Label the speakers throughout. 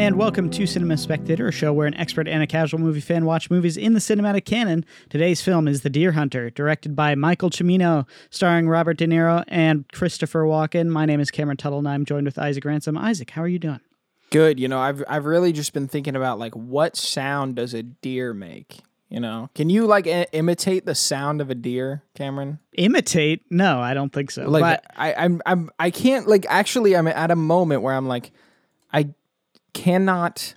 Speaker 1: and welcome to Cinema Spectator, a show where an expert and a casual movie fan watch movies in the cinematic canon. Today's film is The Deer Hunter, directed by Michael Cimino, starring Robert De Niro and Christopher Walken. My name is Cameron Tuttle, and I'm joined with Isaac Ransom. Isaac, how are you doing?
Speaker 2: Good. You know, I've I've really just been thinking about like what sound does a deer make? You know, can you like I- imitate the sound of a deer, Cameron?
Speaker 1: Imitate? No, I don't think so.
Speaker 2: Like
Speaker 1: but
Speaker 2: I, I'm I'm I can't like actually I'm at a moment where I'm like I cannot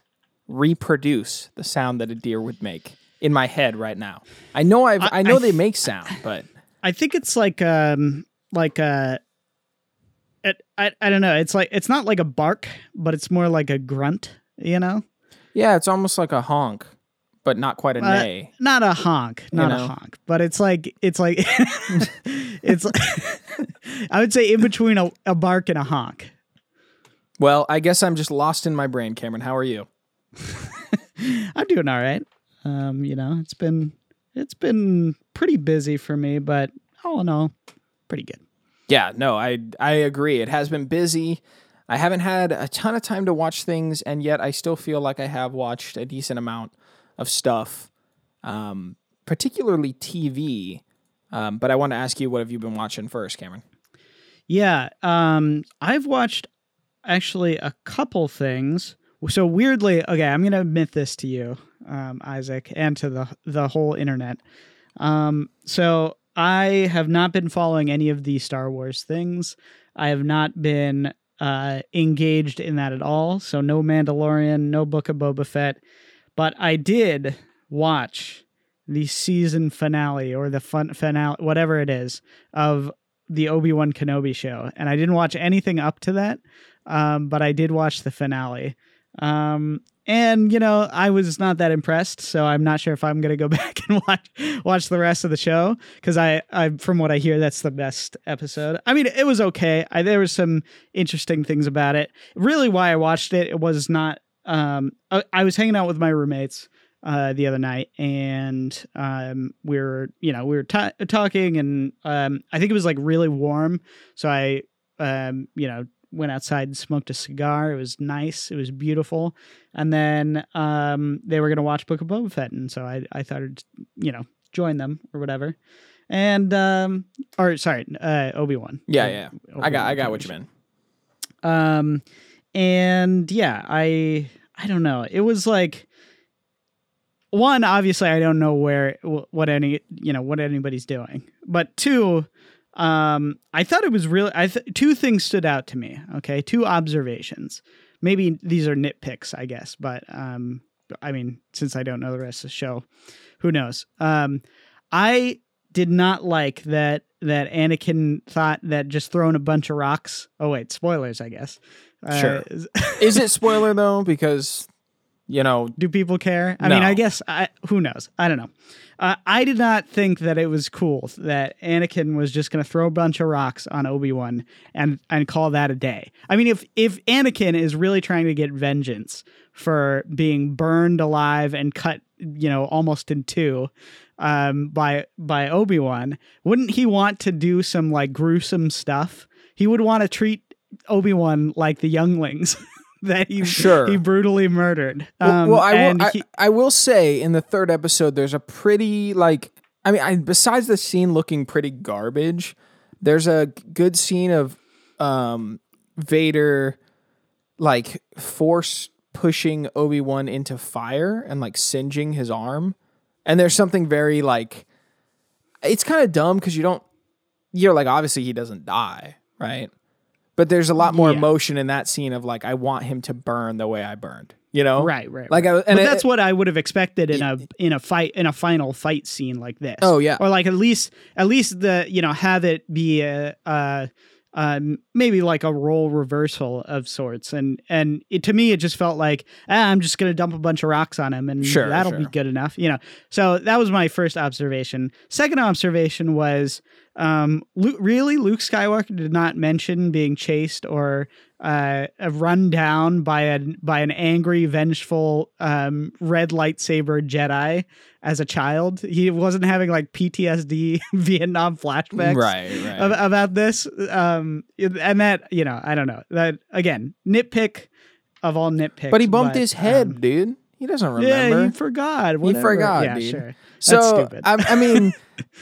Speaker 2: reproduce the sound that a deer would make in my head right now. I know I've I,
Speaker 1: I-
Speaker 2: know
Speaker 1: I
Speaker 2: they make sound, but
Speaker 1: I think it's like um like a it, I I don't know. It's like it's not like a bark, but it's more like a grunt. You know,
Speaker 2: yeah, it's almost like a honk, but not quite a
Speaker 1: Uh,
Speaker 2: neigh.
Speaker 1: not a honk, not a
Speaker 2: know?
Speaker 1: honk, but it's like it's like it's. Like, I would say in between a, a bark and a honk.
Speaker 2: Well, I guess I'm just lost in my brain, Cameron. How are you?
Speaker 1: I'm doing all right. Um, you know, it's been it's been pretty busy for me, but all in all, pretty good.
Speaker 2: Yeah, no, I I agree. It has been busy. I haven't had a ton of time to watch things, and yet I still feel like I have watched a decent amount of stuff, um, particularly TV. Um, but I want to ask you, what have you been watching first, Cameron?
Speaker 1: Yeah, um, I've watched actually a couple things. So weirdly, okay, I'm gonna admit this to you, um, Isaac, and to the the whole internet. Um, so I have not been following any of the Star Wars things. I have not been uh, engaged in that at all. So no Mandalorian, no Book of Boba Fett, but I did watch the season finale or the fun finale, whatever it is, of the Obi Wan Kenobi show, and I didn't watch anything up to that, um, but I did watch the finale. Um, and you know, I was not that impressed, so I'm not sure if I'm gonna go back and watch watch the rest of the show because I, I, from what I hear, that's the best episode. I mean, it was okay. I, there was some interesting things about it. Really, why I watched it, it was not. Um, I, I was hanging out with my roommates uh, the other night, and um, we were, you know, we were ta talking, and um, I think it was like really warm, so I, um, you know, went outside and smoked a cigar. It was nice. It was beautiful, and then um, they were gonna watch Book of Boba Fett, and so I, I thought, I'd, you know, join them or whatever, and um, or sorry, uh, Obi Wan.
Speaker 2: Yeah, yeah, I got I got what you meant.
Speaker 1: Um, and yeah, I I don't know. It was like one, obviously, I don't know where what any you know what anybody's doing, but two, um, I thought it was really. I th- two things stood out to me. Okay, two observations. Maybe these are nitpicks, I guess, but um, I mean, since I don't know the rest of the show, who knows? Um, I did not like that that Anakin thought that just throwing a bunch of rocks. Oh wait, spoilers, I guess. Uh,
Speaker 2: Sure. Is it spoiler though? Because you know,
Speaker 1: do people care? I mean, I guess I, who knows? I don't know. Uh, I did not think that it was cool that Anakin was just going to throw a bunch of rocks on Obi Wan and and call that a day. I mean, if if Anakin is really trying to get vengeance for being burned alive and cut, you know, almost in two um, by by Obi Wan, wouldn't he want to do some like gruesome stuff? He would want to treat Obi Wan like the younglings. That he
Speaker 2: Sure.
Speaker 1: he brutally murdered.
Speaker 2: Well,
Speaker 1: Um,
Speaker 2: well, I
Speaker 1: and
Speaker 2: will. I,
Speaker 1: he-
Speaker 2: I will say in the third episode, there's a pretty like. I mean, I, besides the scene looking pretty garbage, there's a good scene of um, Vader like force pushing Obi Wan into fire and like singeing his arm, and there's something very like. It's kind of dumb because you don't. You're like obviously he doesn't die, right? But there's a lot more
Speaker 1: Yeah.
Speaker 2: emotion in that scene of like I want him to burn the way I burned, you know?
Speaker 1: right, right.
Speaker 2: Like, I,
Speaker 1: but
Speaker 2: and it-
Speaker 1: that's what I would have expected in a in a fight in a final fight scene like this.
Speaker 2: Oh, yeah.
Speaker 1: or like at least at least the you know have it be a. uh um, maybe like a role reversal of sorts, and and it, to me it just felt like ah, I'm just gonna dump a bunch of rocks on him, and
Speaker 2: Sure,
Speaker 1: that'll be good enough, you know. So that was my first observation. Second observation was um, Luke, really Luke Skywalker did not mention being chased or uh, run down by a by an angry, vengeful um, red lightsaber Jedi as a child. He wasn't having like PTSD Vietnam flashbacks
Speaker 2: right, right.
Speaker 1: ab- about this. Um, and that you know, I don't know that again nitpick. of all nitpicks.
Speaker 2: But he bumped his head,
Speaker 1: um,
Speaker 2: dude. He doesn't remember.
Speaker 1: Yeah, he forgot. Whatever.
Speaker 2: forgot,
Speaker 1: yeah,
Speaker 2: dude.
Speaker 1: Sure. That's
Speaker 2: so
Speaker 1: stupid.
Speaker 2: I, I mean,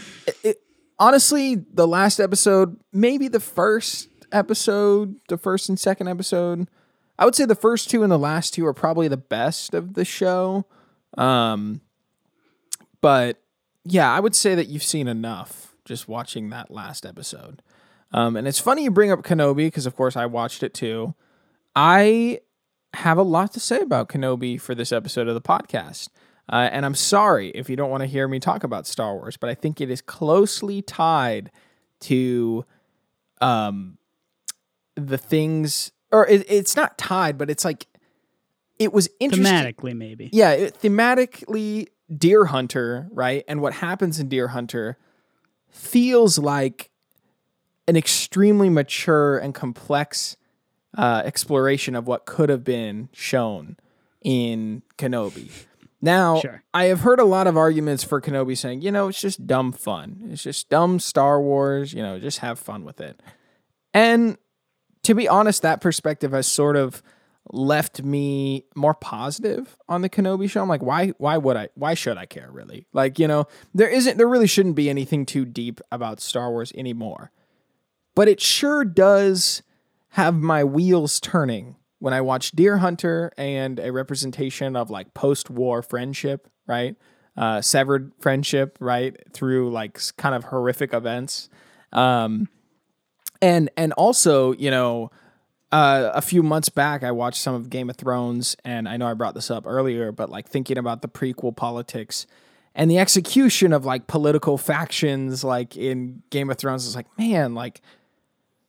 Speaker 2: it- honestly, the last episode, maybe the first episode, the first and second episode, I would say the first two and the last two are probably the best of the show. Um, but yeah, I would say that you've seen enough just watching that last episode. Um, and it's funny you bring up Kenobi because, of course, I watched it too. I have a lot to say about Kenobi for this episode of the podcast. Uh, and I'm sorry if you don't want to hear me talk about Star Wars, but I think it is closely tied to um, the things, or it, it's not tied, but it's like it was interesting.
Speaker 1: Thematically, maybe.
Speaker 2: Yeah, it, thematically, Deer Hunter, right? And what happens in Deer Hunter feels like an extremely mature and complex uh, exploration of what could have been shown in Kenobi. Now,
Speaker 1: Sure.
Speaker 2: I have heard a lot of arguments for Kenobi saying, you know, it's just dumb fun. It's just dumb Star Wars, you know, just have fun with it. And to be honest, that perspective has sort of left me more positive on the Kenobi show. I'm like, why why would I why should I care really? Like, you know, there isn't there really shouldn't be anything too deep about Star Wars anymore. But it sure does have my wheels turning when I watch Deer Hunter and a representation of like post-war friendship, right? Uh, severed friendship, right, through like kind of horrific events. Um, and and also, you know, uh, a few months back, I watched some of Game of Thrones, and I know I brought this up earlier, but like thinking about the prequel politics and the execution of like political factions, like in Game of Thrones, is like, man, like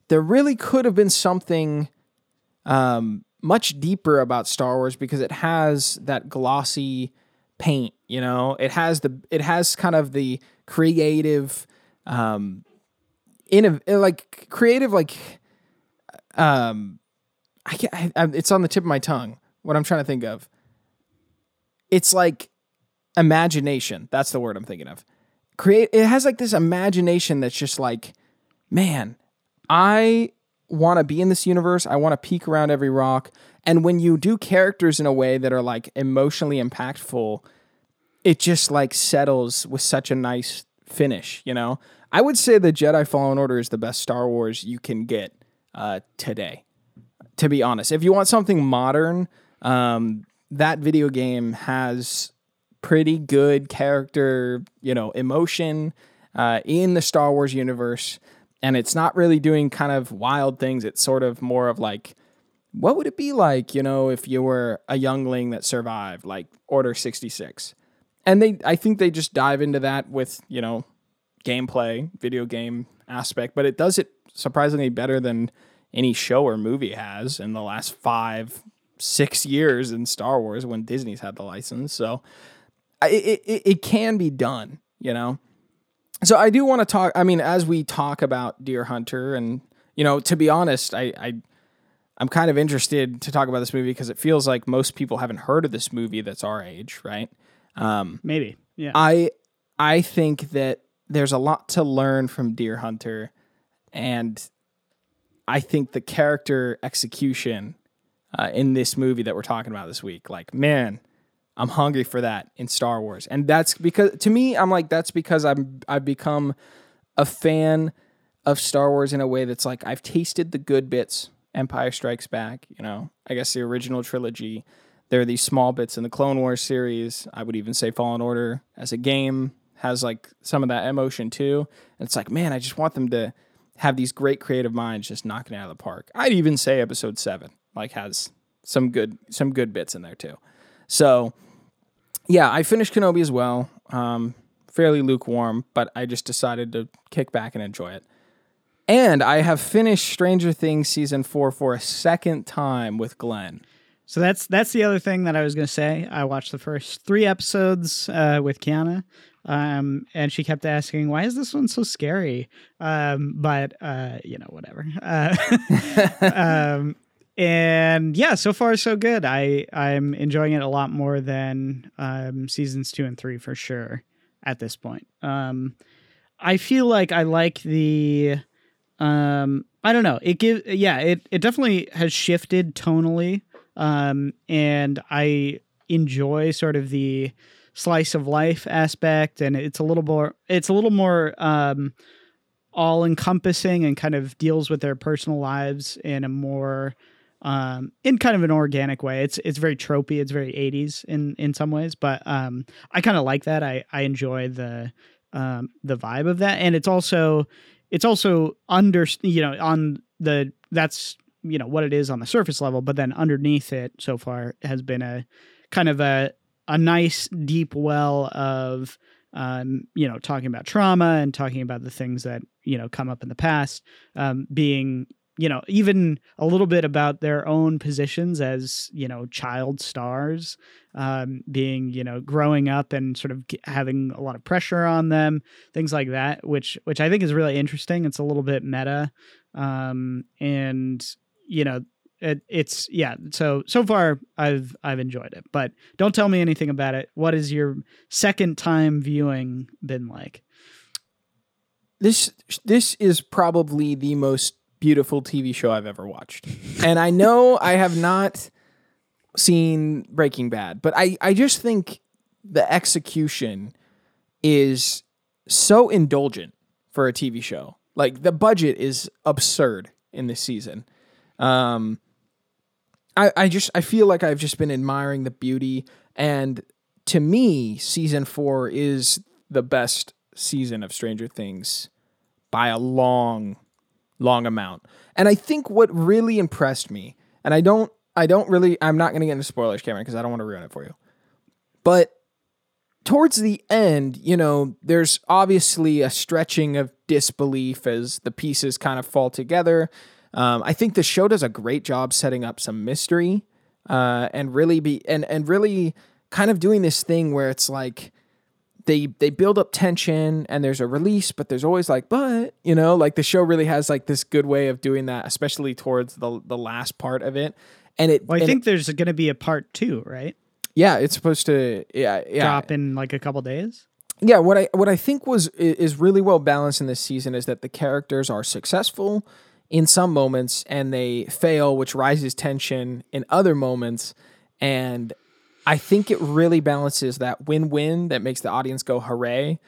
Speaker 2: there really could have been something um, much deeper about Star Wars because it has that glossy paint. You know, it has the it has kind of the creative, um, innov- like creative like um I can't I, I, it's on the tip of my tongue what I'm trying to think of it's like imagination that's the word I'm thinking of create it has like this imagination that's just like man I want to be in this universe I want to peek around every rock and when you do characters in a way that are like emotionally impactful it just like settles with such a nice finish, you know? I would say the Jedi Fallen Order is the best Star Wars you can get uh, today, to be honest. If you want something modern, um, that video game has pretty good character, you know, emotion uh, in the Star Wars universe. And it's not really doing kind of wild things. It's sort of more of like, what would it be like, you know, if you were a youngling that survived, like Order 66? and they i think they just dive into that with you know gameplay video game aspect but it does it surprisingly better than any show or movie has in the last five six years in star wars when disney's had the license so it, it, it can be done you know so i do want to talk i mean as we talk about deer hunter and you know to be honest i i i'm kind of interested to talk about this movie because it feels like most people haven't heard of this movie that's our age right um
Speaker 1: Maybe. Yeah.
Speaker 2: I I think that there's a lot to learn from Deer Hunter, and I think the character execution uh, in this movie that we're talking about this week, like man, I'm hungry for that in Star Wars, and that's because to me, I'm like that's because I'm I've become a fan of Star Wars in a way that's like I've tasted the good bits. Empire Strikes Back, you know, I guess the original trilogy. There are these small bits in the Clone Wars series. I would even say Fallen Order as a game has like some of that emotion too. And it's like, man, I just want them to have these great creative minds just knocking it out of the park. I'd even say episode seven like has some good some good bits in there too. So yeah, I finished Kenobi as well. Um, fairly lukewarm, but I just decided to kick back and enjoy it. And I have finished Stranger Things season four for a second time with Glenn.
Speaker 1: So that's that's the other thing that I was going to say. I watched the first three episodes uh, with Kiana, um, and she kept asking, "Why is this one so scary?" Um, but uh, you know, whatever. Uh, um, and yeah, so far so good. I I'm enjoying it a lot more than um, seasons two and three for sure at this point. Um, I feel like I like the um I don't know. It give yeah, it it definitely has shifted tonally um, and I enjoy sort of the slice of life aspect, and it's a little more it's a little more um, all encompassing and kind of deals with their personal lives in a more um, in kind of an organic way. It's it's very tropey. It's very 80s in in some ways, but um, I kind of like that. I I enjoy the um, the vibe of that, and it's also it's also under you know on the that's you know what it is on the surface level, but then underneath it so far has been a kind of a a nice deep well of um, you know talking about trauma and talking about the things that you know come up in the past um, being you know even a little bit about their own positions as you know child stars um, being you know growing up and sort of having a lot of pressure on them things like that which which i think is really interesting. It's a little bit meta um, and you know it, it's yeah so so far i've i've enjoyed it but don't tell me anything about it. What is your second time viewing been like?
Speaker 2: This this is probably the most beautiful TV show I've ever watched. and I know I have not seen Breaking Bad, but I, I just think the execution is so indulgent for a TV show. Like the budget is absurd in this season. Um, I, I just I feel like I've just been admiring the beauty and to me season 4 is the best season of Stranger Things by a long long amount. And I think what really impressed me, and I don't, I don't really, I'm not going to get into spoilers, Cameron, because I don't want to ruin it for you. But towards the end, you know, there's obviously a stretching of disbelief as the pieces kind of fall together. Um, I think the show does a great job setting up some mystery uh, and really be and and really kind of doing this thing where it's like they they build up tension and there's a release but there's always like but you know like the show really has like this good way of doing that especially towards the the last part of it. And it
Speaker 1: well i
Speaker 2: and
Speaker 1: think
Speaker 2: it,
Speaker 1: there's going to be a part two right?
Speaker 2: Yeah it's supposed to yeah yeah.
Speaker 1: Drop in like a couple days?
Speaker 2: Yeah what i what i think was is really well balanced in this season is that the characters are successful in some moments and they fail which rises tension in other moments. And I think it really balances that win-win that makes the audience go hooray,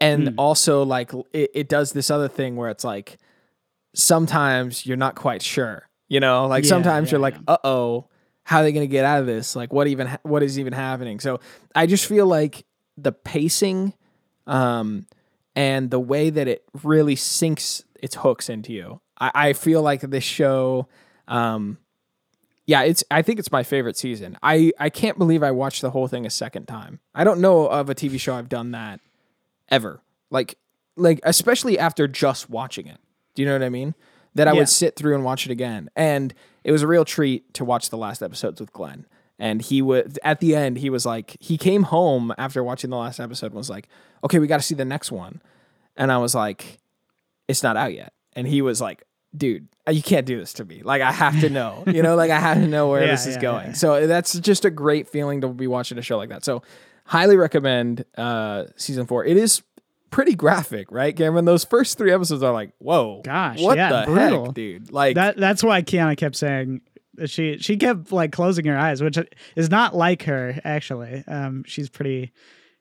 Speaker 2: and mm. also like it, it, does this other thing where it's like sometimes you're not quite sure, you know, like yeah, sometimes yeah, you're like, uh oh, how are they going to get out of this? Like what even ha- what is even happening? So I just feel like the pacing, um, and the way that it really sinks its hooks into you. I, I feel like this show, um, yeah, it's I think it's my favorite season. I I can't believe I watched the whole thing a second time. I don't know of a TV show I've done that ever. Like like especially after just watching it. Do you know what I mean? That I yeah. would sit through and watch it again. And it was a real treat to watch the last episodes with Glenn. And he would at the end he was like he came home after watching the last episode and was like, "Okay, we got to see the next one." And I was like, "It's not out yet." And he was like, dude, you can't do this to me. Like I have to know, you know, like I have to know where yeah, this is yeah, going. Yeah. So that's just a great feeling to be watching a show like that. So highly recommend uh season four. It is pretty graphic, right, Cameron? Those first three episodes are like, whoa,
Speaker 1: gosh,
Speaker 2: what
Speaker 1: the
Speaker 2: brutal. heck, dude? Like
Speaker 1: that. That's why Kiana kept saying she she kept like closing her eyes, which is not like her actually. Um, she's pretty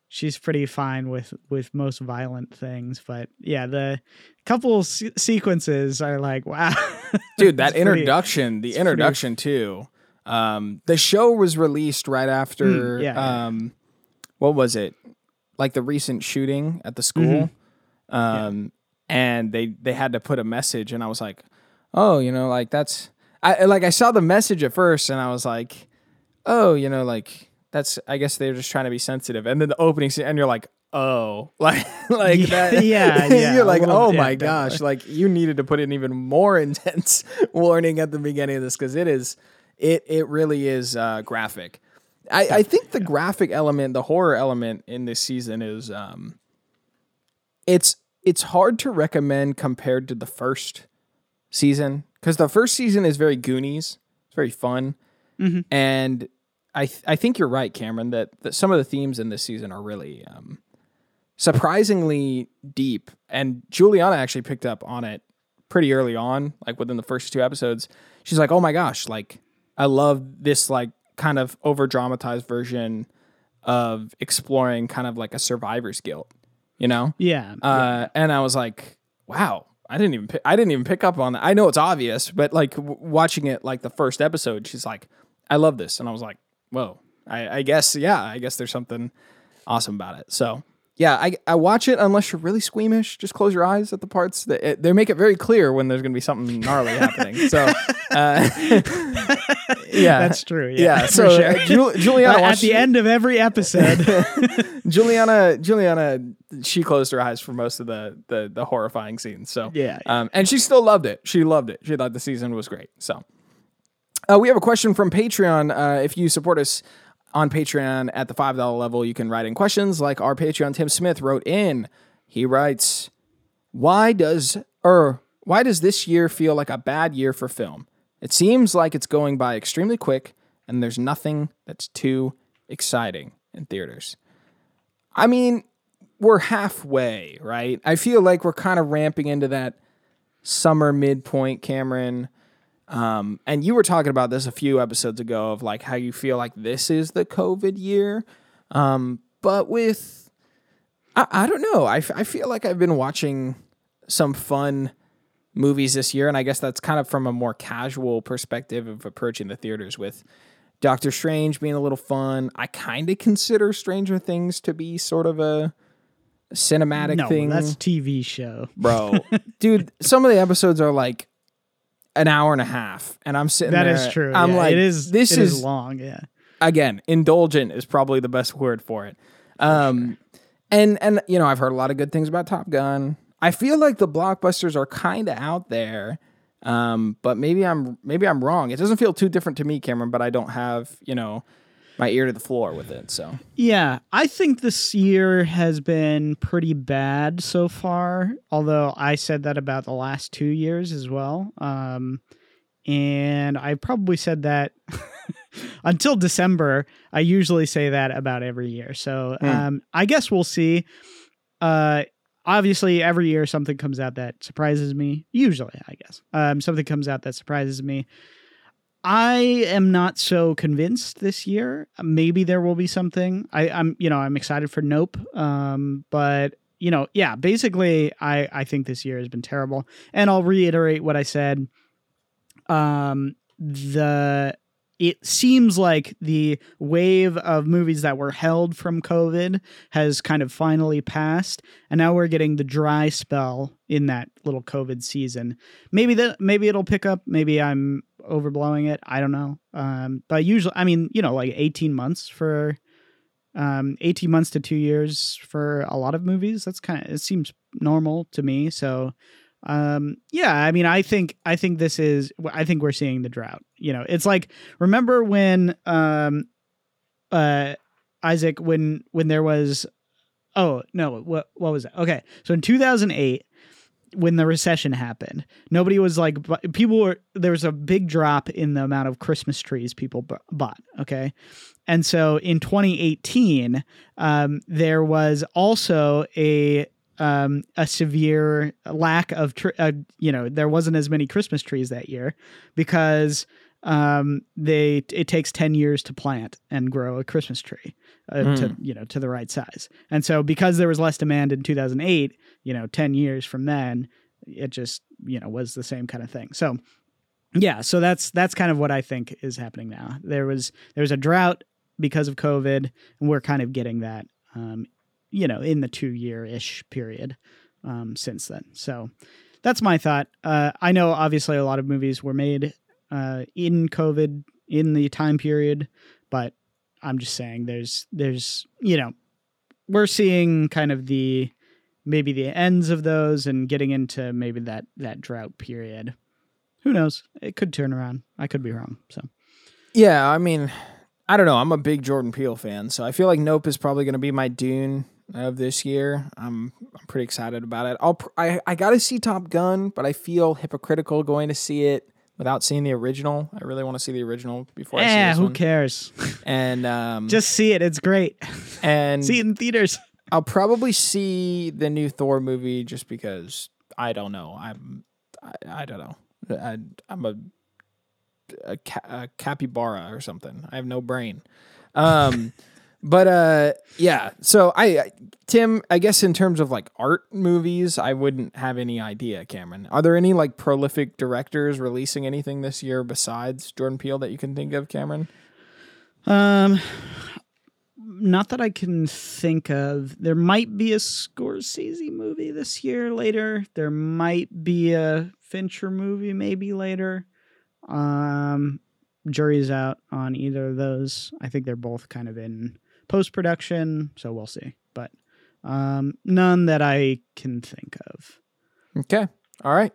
Speaker 1: she's pretty fine with with most violent things but yeah the couple se- sequences are like wow
Speaker 2: dude that introduction pretty, the introduction pretty... too um the show was released right after mm, yeah, um yeah. what was it like the recent shooting at the school mm-hmm. um yeah. and they they had to put a message and i was like oh you know like that's i like i saw the message at first and i was like oh you know like that's I guess they're just trying to be sensitive. And then the opening scene, and you're like, oh, like like
Speaker 1: yeah,
Speaker 2: that.
Speaker 1: Yeah, yeah.
Speaker 2: you're like, oh my gosh, like you needed to put an even more intense warning at the beginning of this because it is, it it really is uh, graphic. I, I think the graphic element, the horror element in this season is, um, it's it's hard to recommend compared to the first season because the first season is very Goonies. It's very fun, mm-hmm. and I th- I think you're right, Cameron. That, that some of the themes in this season are really um, surprisingly deep, and Juliana actually picked up on it pretty early on, like within the first two episodes. She's like, "Oh my gosh, like I love this like kind of over dramatized version of exploring kind of like a survivor's guilt, you know?
Speaker 1: Yeah.
Speaker 2: Uh, and I was like, wow, I didn't even pick, I didn't even pick up on that. I know it's obvious, but like w- watching it like the first episode, she's like, I love this, and I was like, whoa, I, I guess yeah, I guess there's something awesome about it. So yeah, I, I watch it unless you're really squeamish. Just close your eyes at the parts that it, they make it very clear when there's going to be something gnarly happening. So, uh, yeah,
Speaker 1: That's true. Yeah.
Speaker 2: yeah. So
Speaker 1: sure.
Speaker 2: uh, Jul- Juliana
Speaker 1: at
Speaker 2: watched-
Speaker 1: the end of every episode.
Speaker 2: Juliana, Juliana, she closed her eyes for most of the the, the horrifying scenes. So
Speaker 1: Yeah.
Speaker 2: um, and she still loved it. She loved it. She thought the season was great. So, uh, we have a question from Patreon. Uh, if you support us on Patreon at the five dollar level, you can write in questions like our Patreon Tim Smith wrote in. He writes, "Why does or why does this year feel like a bad year for film? It seems like it's going by extremely quick, and there's nothing that's too exciting in theaters." I mean, we're halfway, right? I feel like we're kind of ramping into that summer midpoint, Cameron. Um, and you were talking about this a few episodes ago of like how you feel like this is the COVID year. Um, but with, I, I don't know. I, f- I feel like I've been watching some fun movies this year. And I guess that's kind of from a more casual perspective of approaching the theaters with Doctor Strange being a little fun. I kind of consider Stranger Things to be sort of a cinematic
Speaker 1: no,
Speaker 2: thing
Speaker 1: that's TV show.
Speaker 2: bro. Dude, some of the episodes are like an hour and a half, and I'm sitting
Speaker 1: That
Speaker 2: there.
Speaker 1: is true.
Speaker 2: I'm
Speaker 1: yeah.
Speaker 2: like,
Speaker 1: it is.
Speaker 2: this
Speaker 1: it
Speaker 2: is,
Speaker 1: is long. Yeah.
Speaker 2: again indulgent is probably the best word for it. Um, and and you know I've heard a lot of good things about Top Gun. I feel like the blockbusters are kind of out there. Um, but maybe I'm maybe I'm wrong. It doesn't feel too different to me, Cameron. But I don't have you know my ear to the floor with it. So
Speaker 1: Yeah, I think this year has been pretty bad so far. Although I said that about the last two years as well. Um, and I probably said that until December. I usually say that about every year. So
Speaker 2: Hmm.
Speaker 1: um, I guess we'll see. Uh, obviously, every year something comes out that surprises me. Usually, I guess um, something comes out that surprises me. I am not so convinced this year. Maybe there will be something. I, I'm, you know, I'm excited for Nope. Um, but you know, yeah, basically, I I think this year has been terrible. And I'll reiterate what I said. Um, the it seems like the wave of movies that were held from COVID has kind of finally passed, and now we're getting the dry spell in that little COVID season. Maybe that maybe it'll pick up. Maybe I'm overblowing it. I don't know. Um, but usually, I mean, you know, like 18 months for um 18 months to two years for a lot of movies. That's kind of it seems normal to me. So um yeah i mean i think i think this is i think we're seeing the drought you know it's like remember when um uh isaac when when there was oh no what what was that? okay so in 2008 when the recession happened nobody was like people were there was a big drop in the amount of christmas trees people bought okay? And so in 2018 um there was also a um, a severe lack of, tr- uh, you know, there wasn't as many Christmas trees that year because um, they it takes ten years to plant and grow a Christmas tree uh, to you know to the right size. And so because there was less demand in 2008, you know, ten years from then, it just you know was the same kind of thing. So yeah, so that's that's kind of what I think is happening now. There was there was a drought because of COVID, and we're kind of getting that um, you know, in the two year ish period um, since then. So that's my thought. Uh, I know obviously a lot of movies were made uh, in COVID in the time period, but I'm just saying there's there's you know we're seeing kind of the maybe the ends of those and getting into maybe that that drought period. Who knows? It could turn around. I could be wrong. So
Speaker 2: yeah, I mean, I don't know. I'm a big Jordan Peele fan, so I feel like Nope is probably going to be my Dune of this year. I'm I'm pretty excited about it. I'll I I got to see Top Gun, but I feel hypocritical going to see it without seeing the original. I really want to see the original before I see
Speaker 1: it.
Speaker 2: yeah,
Speaker 1: who
Speaker 2: one.
Speaker 1: cares?
Speaker 2: And um,
Speaker 1: Just see it. It's great.
Speaker 2: and
Speaker 1: see it in theaters.
Speaker 2: I'll probably see the new Thor movie just because I don't know. I'm I, I don't know. I, I'm a a, ca- a capybara or something. I have no brain. Um, but uh, yeah. So I, I, Tim, I guess in terms of like art movies, I wouldn't have any idea. Cameron, are there any like prolific directors releasing anything this year besides Jordan Peele that you can think of, Cameron?
Speaker 1: Um, not that I can think of. There might be a Scorsese movie this year later. There might be a Fincher movie maybe later. Um, jury's out on either of those. I think they're both kind of in post production, so we'll see. But um, none that I can think of.
Speaker 2: Okay. All right.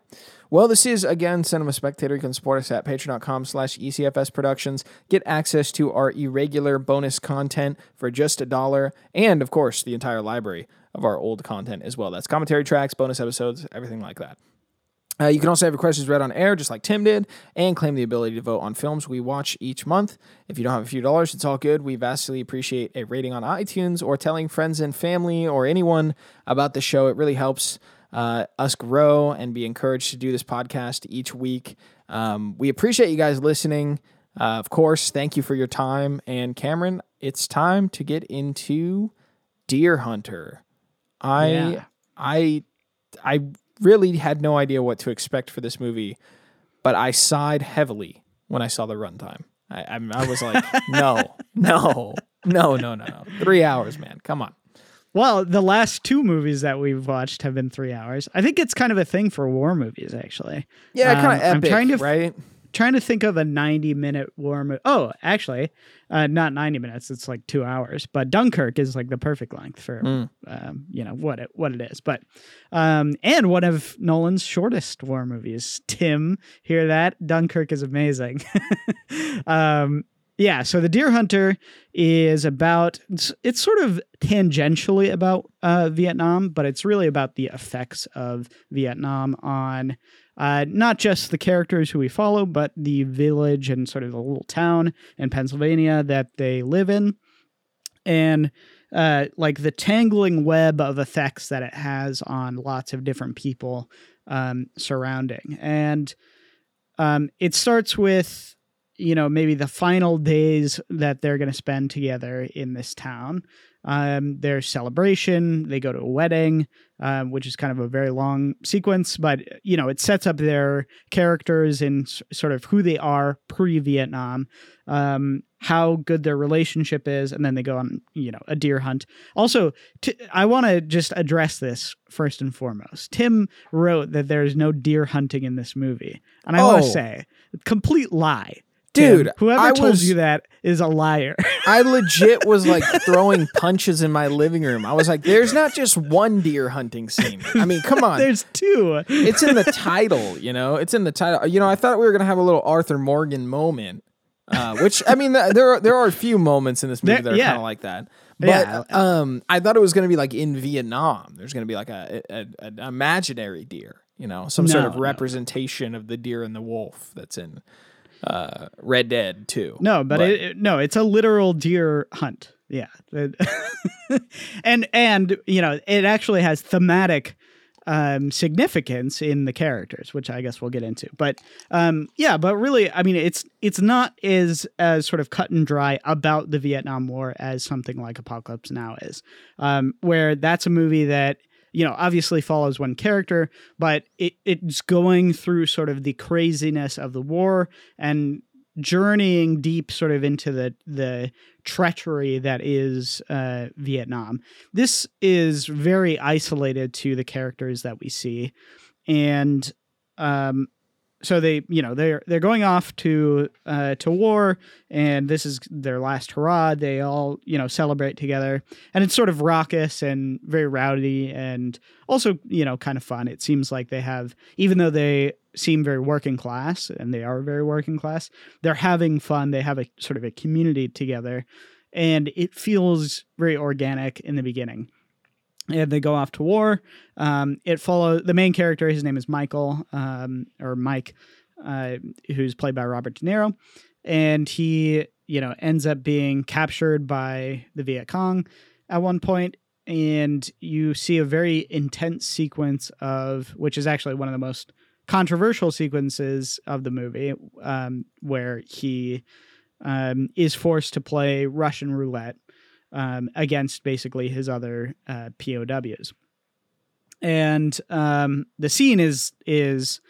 Speaker 2: Well, this is again Cinema Spectator. You can support us at patreon.com slash ECFS Productions. Get access to our irregular bonus content for just a dollar. And of course, the entire library of our old content as well. That's commentary tracks, bonus episodes, everything like that. Uh, you can also have your questions read on air, just like Tim did, and claim the ability to vote on films we watch each month. If you don't have a few dollars, it's all good. We vastly appreciate a rating on iTunes or telling friends and family or anyone about the show. It really helps uh, us grow and be encouraged to do this podcast each week. Um, we appreciate you guys listening. Uh, of course, thank you for your time. And Cameron, it's time to get into Deer Hunter. I,
Speaker 1: Yeah.
Speaker 2: I, I really had no idea what to expect for this movie, but I sighed heavily when I saw the runtime. I, I, I was like, no, no, no, no, no, no. Three hours, man. Come on.
Speaker 1: Well, the last two movies that we've watched have been three hours. I think it's kind of a thing for war movies, actually.
Speaker 2: Yeah, kind
Speaker 1: Um,
Speaker 2: of
Speaker 1: I'm
Speaker 2: epic,
Speaker 1: trying to
Speaker 2: right?
Speaker 1: Trying to think of a 90 minute war movie. Oh, actually, uh, not 90 minutes. It's like two hours. But Dunkirk is like the perfect length for
Speaker 2: Mm.
Speaker 1: um, you know what it what it is. But um, and one of Nolan's shortest war movies. Tim, hear that? Dunkirk is amazing. um, yeah. So the Deer Hunter is about. It's, it's sort of tangentially about uh, Vietnam, but it's really about the effects of Vietnam on uh, not just the characters who we follow, but the village and sort of the little town in Pennsylvania that they live in, and uh, like the tangling web of effects that it has on lots of different people um, surrounding. And um, it starts with, you know, maybe the final days that they're going to spend together in this town. Um, their celebration, they go to a wedding, um, which is kind of a very long sequence, but you know, it sets up their characters and s- sort of who they are pre-Vietnam, um, how good their relationship is, and then they go on, you know, a deer hunt. Also, t- I want to just address this first and foremost. Tim wrote that there is no deer hunting in this movie, and I want
Speaker 2: Oh.
Speaker 1: to say, complete lie. Tim.
Speaker 2: Dude,
Speaker 1: whoever
Speaker 2: I
Speaker 1: told
Speaker 2: was-
Speaker 1: you that is a liar.
Speaker 2: I legit was like throwing punches in my living room. I was like, there's not just one deer hunting scene. I mean, come on.
Speaker 1: There's two.
Speaker 2: It's in the title, you know? It's in the title. You know, I thought we were going to have a little Arthur Morgan moment. Uh, which I mean, th- there are there are a few moments in this movie
Speaker 1: There-
Speaker 2: that are
Speaker 1: yeah.
Speaker 2: kind of like that. But
Speaker 1: Yeah.
Speaker 2: um, I thought it was going to be like in Vietnam. There's going to be like a, a, an imaginary deer, you know, some sort
Speaker 1: No,
Speaker 2: of
Speaker 1: no.
Speaker 2: representation of the deer and the wolf that's in uh, Red Dead too.
Speaker 1: No, but, it, it- no, it's a literal deer hunt. Yeah, and and you know it actually has thematic um, significance in the characters, which I guess we'll get into. But um, yeah, but really, I mean, it's it's not as as sort of cut and dry about the Vietnam War as something like Apocalypse Now is, um, where that's a movie that you know obviously follows one character, but it, it's going through sort of the craziness of the war and journeying deep sort of into the the treachery that is uh, Vietnam. This is very isolated to the characters that we see, and um, so they you know they're they're going off to uh, to war, and this is their last hurrah. They all you know celebrate together, and it's sort of raucous and very rowdy, and also you know kind of fun. It seems like they have even though they seem very working class and they are very working class they're having fun they have a sort of a community together and it feels very organic in the beginning and they go off to war. Um, it follows the main character his name is michael um, or mike uh, who's played by robert de niro. And he you know ends up being captured by the viet cong at one point. And you see a very intense sequence of which is actually one of the most controversial sequences of the movie um, where he um, is forced to play Russian roulette um, against basically his other uh, POWs. And um, the scene is is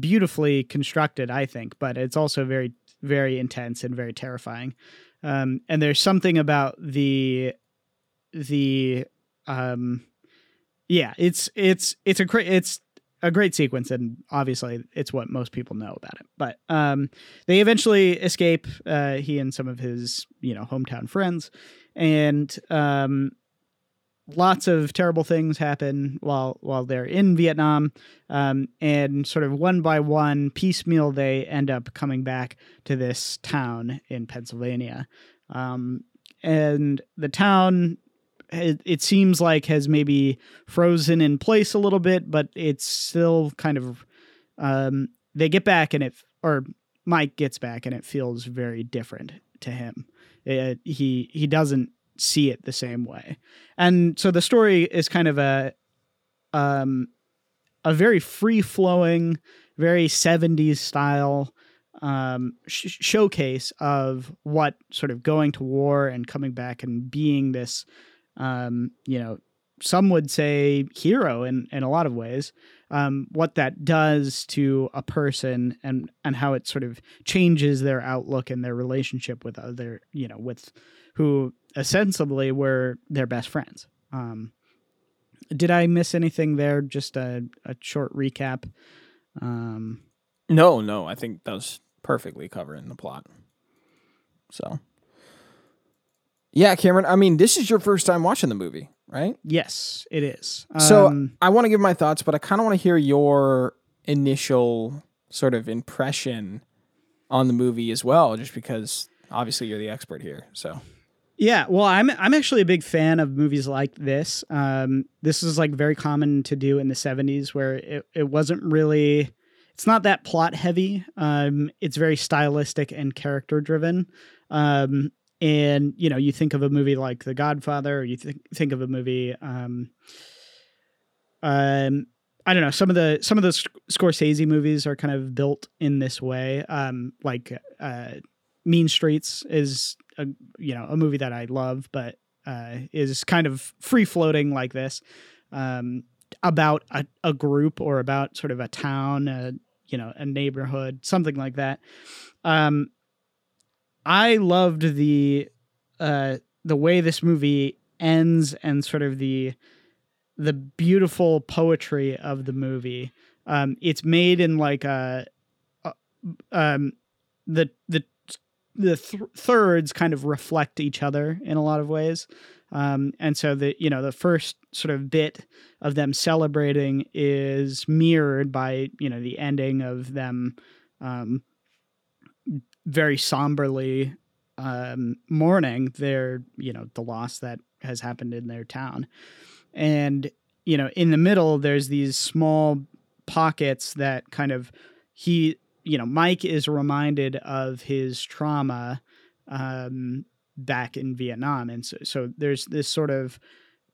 Speaker 1: beautifully constructed, I think, but it's also very very intense and very terrifying. Um, and there's something about the the um, yeah, it's it's it's a great it's a great sequence, and obviously it's what most people know about it. But um, they eventually escape. Uh, he and some of his you know hometown friends, and um, lots of terrible things happen while while they're in Vietnam, um, and sort of one by one, piecemeal, they end up coming back to this town in Pennsylvania, um, and the town. It, it seems like has maybe frozen in place a little bit, but it's still kind of. Um, they get back and it, or Mike gets back and it feels very different to him. It, he he doesn't see it the same way. And so the story is kind of a um a very free flowing, very 70s style um, sh- showcase of what sort of going to war and coming back and being this, um, you know, some would say hero in, in a lot of ways, um, what that does to a person and, and how it sort of changes their outlook and their relationship with other, you know, with who ostensibly were their best friends. Um, did I miss anything there? Just a, a short recap. Um,
Speaker 2: no, no, I think that was perfectly covering the plot. So, yeah, Cameron. I mean, this is your first time watching the movie, right?
Speaker 1: Yes, it is.
Speaker 2: So
Speaker 1: Um,
Speaker 2: I want to give my thoughts, but I kind of want to hear your initial sort of impression on the movie as well, just because obviously you're the expert here. So
Speaker 1: Yeah, well, I'm I'm actually a big fan of movies like this. Um, this is like very common to do in the '70s, where it, it wasn't really, it's not that plot heavy. Um, it's very stylistic and character driven. Um, and you know, you think of a movie like The Godfather, or you think think of a movie. Um, um, I don't know. Some of the some of the Sc- Scorsese movies are kind of built in this way. Um, like uh, Mean Streets is a you know a movie that I love, but uh, is kind of free floating like this um, about a, a group or about sort of a town, a, you know, a neighborhood, something like that. Um, I loved the uh, the way this movie ends and sort of the the beautiful poetry of the movie. Um, it's made in like a, a um, the the the th- thirds kind of reflect each other in a lot of ways. Um, and so the you know the first sort of bit of them celebrating is mirrored by you know the ending of them um, very somberly um, mourning their you know the loss that has happened in their town, and you know in the middle there's these small pockets that kind of he you know Mike is reminded of his trauma um, back in Vietnam, and so so there's this sort of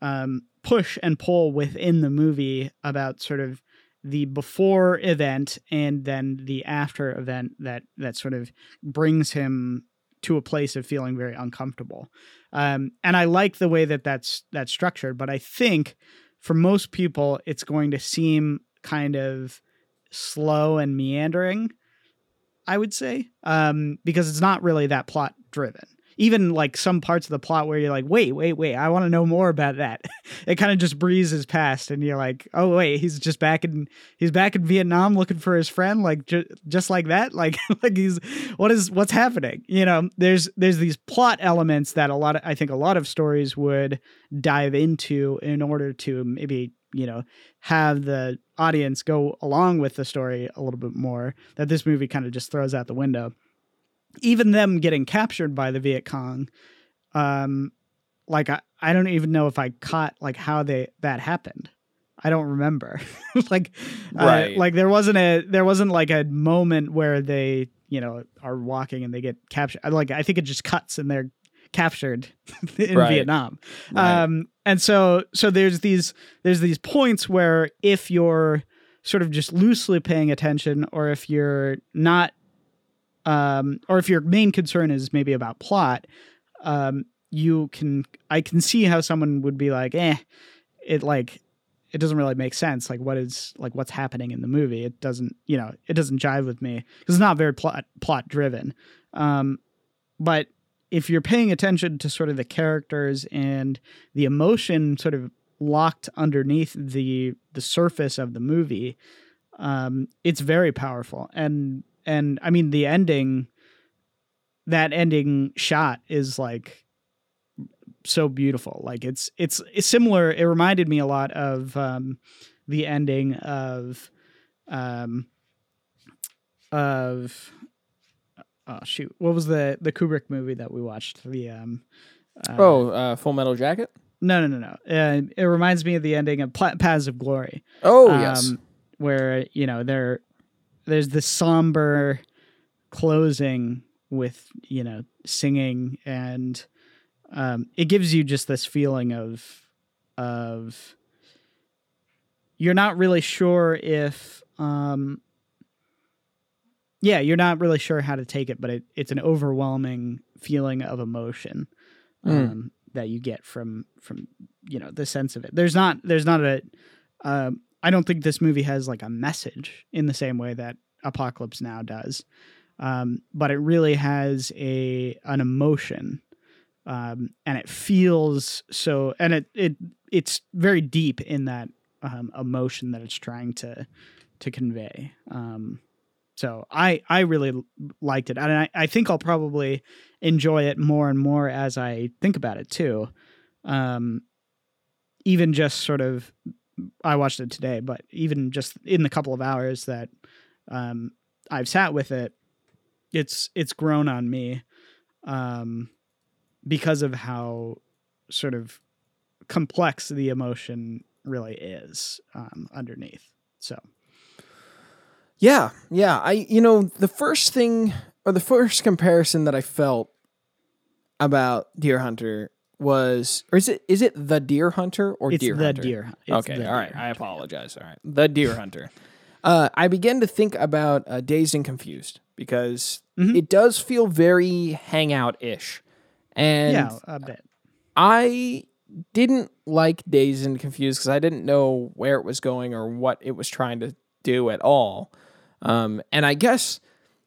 Speaker 1: um, push and pull within the movie about sort of the before event and then the after event that that sort of brings him to a place of feeling very uncomfortable. Um, and I like the way that that's that's structured, but I think for most people it's going to seem kind of slow and meandering. I would say um, because it's not really that plot driven. Even like some parts of the plot where you're like, wait, wait, wait, I want to know more about that. it kind of just breezes past, and you're like, oh wait, he's just back in he's back in Vietnam looking for his friend, like ju- just like that, like like he's what is what's happening? You know, there's there's these plot elements that a lot of I think a lot of stories would dive into in order to maybe you know have the audience go along with the story a little bit more that this movie kind of just throws out the window even them getting captured by the viet cong um like i, I don't even know if i caught like how they that happened i don't remember like
Speaker 2: Right.
Speaker 1: uh, like there wasn't a there wasn't like a moment where they you know are walking and they get captured like i think it just cuts and they're captured in
Speaker 2: Right.
Speaker 1: vietnam
Speaker 2: Right.
Speaker 1: um and so so there's these there's these points where if you're sort of just loosely paying attention or if you're not um or if your main concern is maybe about plot um you can i can see how someone would be like eh it like it doesn't really make sense. Like what is like what's happening in the movie? It doesn't you know it doesn't jive with me. Because it's not very plot plot driven um but if you're paying attention to sort of the characters and the emotion sort of locked underneath the the surface of the movie um it's very powerful. And and i mean the ending that ending shot is like so beautiful. Like it's it's it's similar. It reminded me a lot of um the ending of um of oh shoot. What was the the kubrick movie that we watched? The um uh,
Speaker 2: oh, uh, Full Metal Jacket.
Speaker 1: no no no no. Uh, it reminds me of the ending of Pla- paths of glory.
Speaker 2: Oh yes.
Speaker 1: um, where you know there there's this somber closing with you know singing and um, it gives you just this feeling of of you're not really sure if um, yeah you're not really sure how to take it but it, it's an overwhelming feeling of emotion
Speaker 2: Mm.
Speaker 1: um, that you get from from you know the sense of it there's not there's not a um, I don't think this movie has like a message in the same way that Apocalypse Now does, um, but it really has a an emotion, um, and it feels so, and it it it's very deep in that um, emotion that it's trying to to convey. Um, so I I really liked it, and I, I think I'll probably enjoy it more and more as I think about it too. Um, even just sort of I watched it today, but even just in the couple of hours that um, I've sat with it, it's it's grown on me um, because of how sort of complex the emotion really is um, underneath. So
Speaker 2: Yeah, yeah. I you know the first thing or the first comparison that I felt about Deer Hunter was, or is it is it the Deer Hunter or
Speaker 1: it's
Speaker 2: Deer
Speaker 1: the
Speaker 2: Hunter?
Speaker 1: deer. It's
Speaker 2: okay,
Speaker 1: the
Speaker 2: all right.
Speaker 1: deer.
Speaker 2: I apologize. All right, the Deer Hunter. Uh, I began to think about uh, Dazed and Confused because
Speaker 1: Mhm.
Speaker 2: it does feel very hangout ish, and
Speaker 1: yeah, a bit.
Speaker 2: I didn't like Dazed and Confused because I didn't know where it was going or what it was trying to do at all. Um, and I guess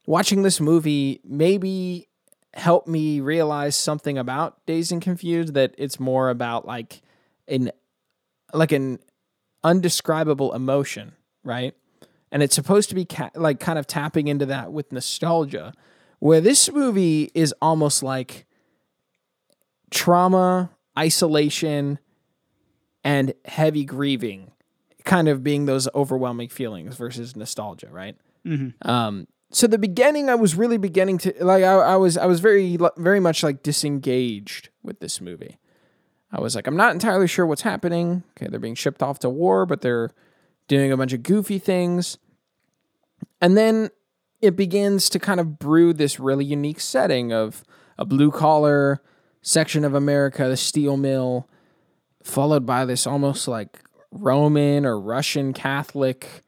Speaker 2: watching this movie maybe helped me realize something about Dazed and Confused that it's more about like an like an undescribable emotion, right? And it's supposed to be ca- like kind of tapping into that with nostalgia, where this movie is almost like trauma, isolation, and heavy grieving, kind of being those overwhelming feelings versus nostalgia, right?
Speaker 1: Mhm.
Speaker 2: Um, so the beginning, I was really beginning to like. I, I was I was very very much like disengaged with this movie. I was like, I'm not entirely sure what's happening. Okay, they're being shipped off to war, but they're doing a bunch of goofy things. And then it begins to kind of brew this really unique setting of a blue collar section of America, the steel mill, followed by this almost like Roman or Russian Catholic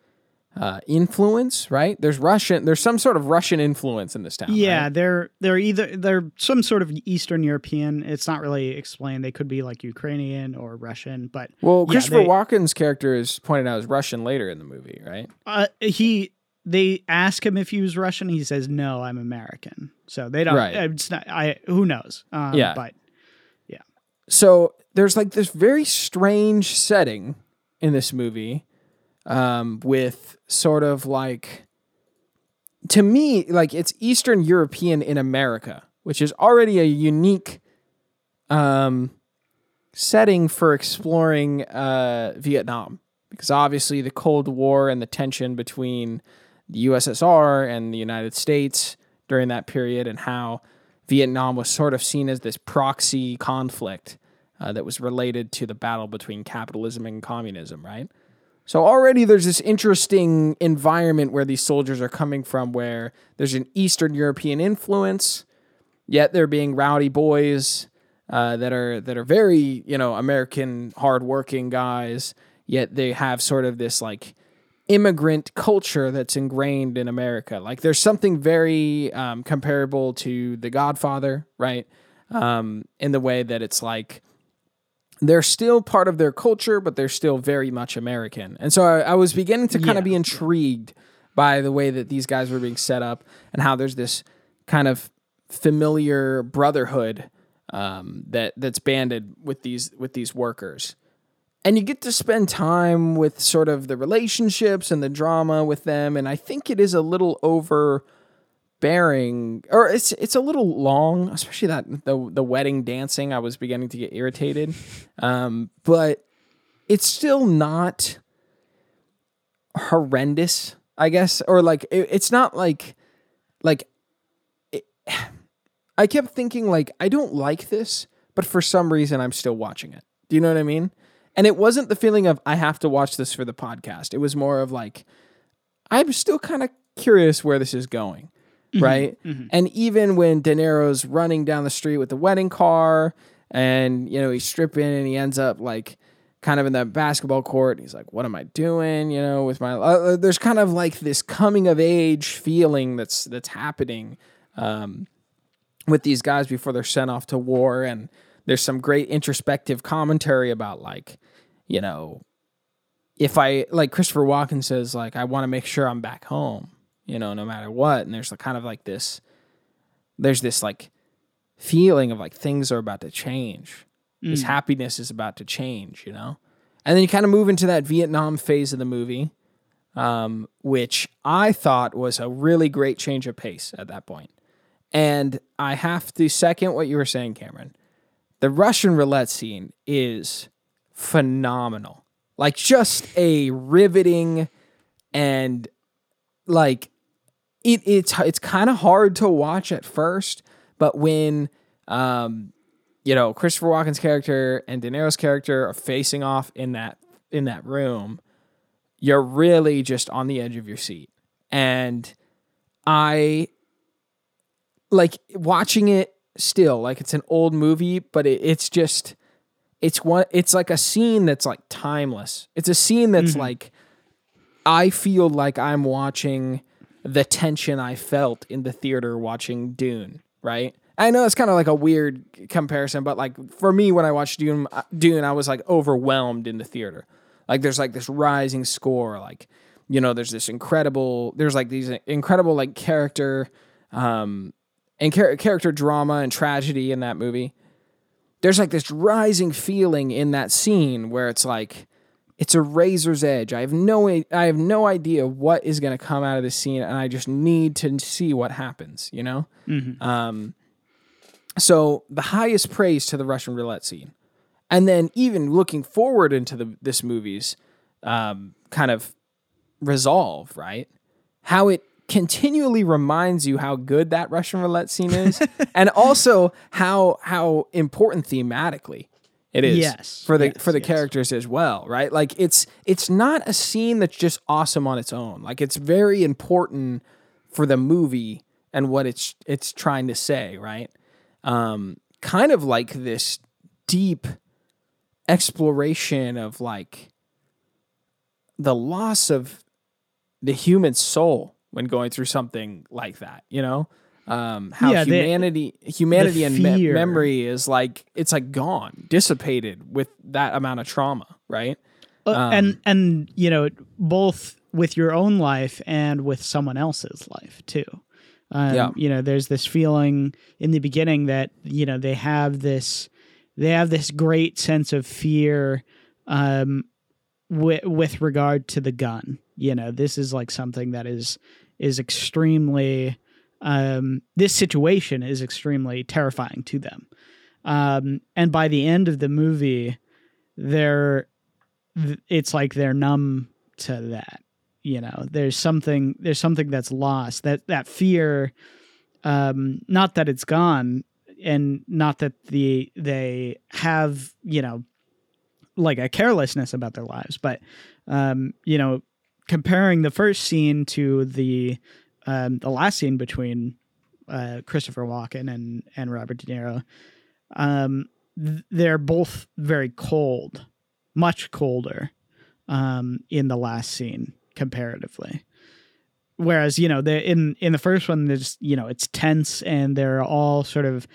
Speaker 2: uh, influence, right? There's Russian, there's some sort of Russian influence in this town.
Speaker 1: Yeah,
Speaker 2: right?
Speaker 1: they're they're either they're some sort of Eastern European. It's not really explained. They could be like Ukrainian or Russian, but
Speaker 2: Well,
Speaker 1: Yeah,
Speaker 2: Christopher
Speaker 1: they-
Speaker 2: Walken's character is pointed out as Russian later in the movie, right?
Speaker 1: uh, he they ask him if he was Russian. He says no, I'm American. So they don't.
Speaker 2: Right.
Speaker 1: It's not. I who knows. Um,
Speaker 2: Yeah.
Speaker 1: but yeah.
Speaker 2: so there's like this very strange setting in this movie um, with sort of like to me like it's eastern european in america which is already a unique um, setting for exploring uh, vietnam because obviously the cold war and the tension between the ussr and the united states during that period and how Vietnam was sort of seen as this proxy conflict uh, that was related to the battle between capitalism and communism, right? So already there's this interesting environment where these soldiers are coming from, where there's an Eastern European influence, yet they're being rowdy boys uh, that are that are very you know American hardworking guys. Yet they have sort of this like immigrant culture that's ingrained in America. Like there's something very um, comparable to The Godfather, right? Um, in the way that it's like they're still part of their culture, but they're still very much American. And so I, I was beginning to kind
Speaker 1: Yeah.
Speaker 2: of be intrigued by the way that these guys were being set up and how there's this kind of familiar brotherhood um, that that's banded with these with these workers and you get to spend time with sort of the relationships and the drama with them and i think it is a little overbearing or it's it's a little long especially that the the wedding dancing i was beginning to get irritated. Um, but it's still not horrendous i guess or like it, it's not like like it, i kept thinking like i don't like this but for some reason i'm still watching it. Do you know what i mean? And it wasn't the feeling of I have to watch this for the podcast. It was more of like I'm still kind of curious where this is going, right? And even when De Niro's running down the street with the wedding car, and you know he's stripping and he ends up like kind of in that basketball court. He's like, "What am I doing?" You know, with my uh, there's kind of like this coming of age feeling that's that's happening um, with these guys before they're sent off to war and there's some great introspective commentary about like you know if i like christopher walken says like i want to make sure i'm back home you know no matter what. And there's like kind of like this there's this like feeling of like things are about to change. This happiness is about to change you know? And then you kind of move into that vietnam phase of the movie um, which i thought was a really great change of pace at that point. point. And i have to second what you were saying cameron. The Russian roulette scene is phenomenal. Like just a riveting and like it it's it's kind of hard to watch at first, but when um you know, Christopher Walken's character and De Niro's character are facing off in that in that room, you're really just on the edge of your seat. And I like watching it still like it's an old movie but it, it's just it's one it's like a scene that's like timeless it's a scene that's like i feel like i'm watching the tension i felt in the theater watching dune right i know it's kind of like a weird comparison but like for me when i watched dune uh, dune i was like overwhelmed in the theater like there's like this rising score like you know there's this incredible there's like these incredible like character um and char- character drama and tragedy in that movie. There's like this rising feeling in that scene where it's like it's a razor's edge. I have no I have no idea what is going to come out of this scene, and I just need to see what happens. You know. Um. So the highest praise to the Russian roulette scene, and then even looking forward into the this movie's um, kind of resolve, right? How it continually reminds you how good that Russian roulette scene is, and also how how important thematically it is
Speaker 1: Yes,
Speaker 2: for the
Speaker 1: yes,
Speaker 2: for the
Speaker 1: yes.
Speaker 2: characters as well, right? Like it's it's not a scene that's just awesome on its own. Like it's very important for the movie and what it's it's trying to say, right? Um, kind of like this deep exploration of like the loss of the human soul when going through something like that, you know? Um, how
Speaker 1: Yeah, the-
Speaker 2: humanity, humanity and me- memory is like it's like gone, dissipated with that amount of trauma, right?
Speaker 1: Uh,
Speaker 2: Um,
Speaker 1: and and you know both with your own life and with someone else's life too um,
Speaker 2: Yeah.
Speaker 1: you know there's this feeling in the beginning that you know they have this they have this great sense of fear um with, with regard to the gun you know this is like something that is is extremely um this situation is extremely terrifying to them. Um and by the end of the movie they're it's like they're numb to that you know? There's something there's something that's lost that that fear um not that it's gone and not that the they have you know like a carelessness about their lives but um you know comparing the first scene to the um the last scene between uh Christopher Walken and and Robert De Niro um th- they're both very cold much colder um, in the last scene. comparatively. Whereas you know the in in the first one, there's you know it's tense and they're all sort of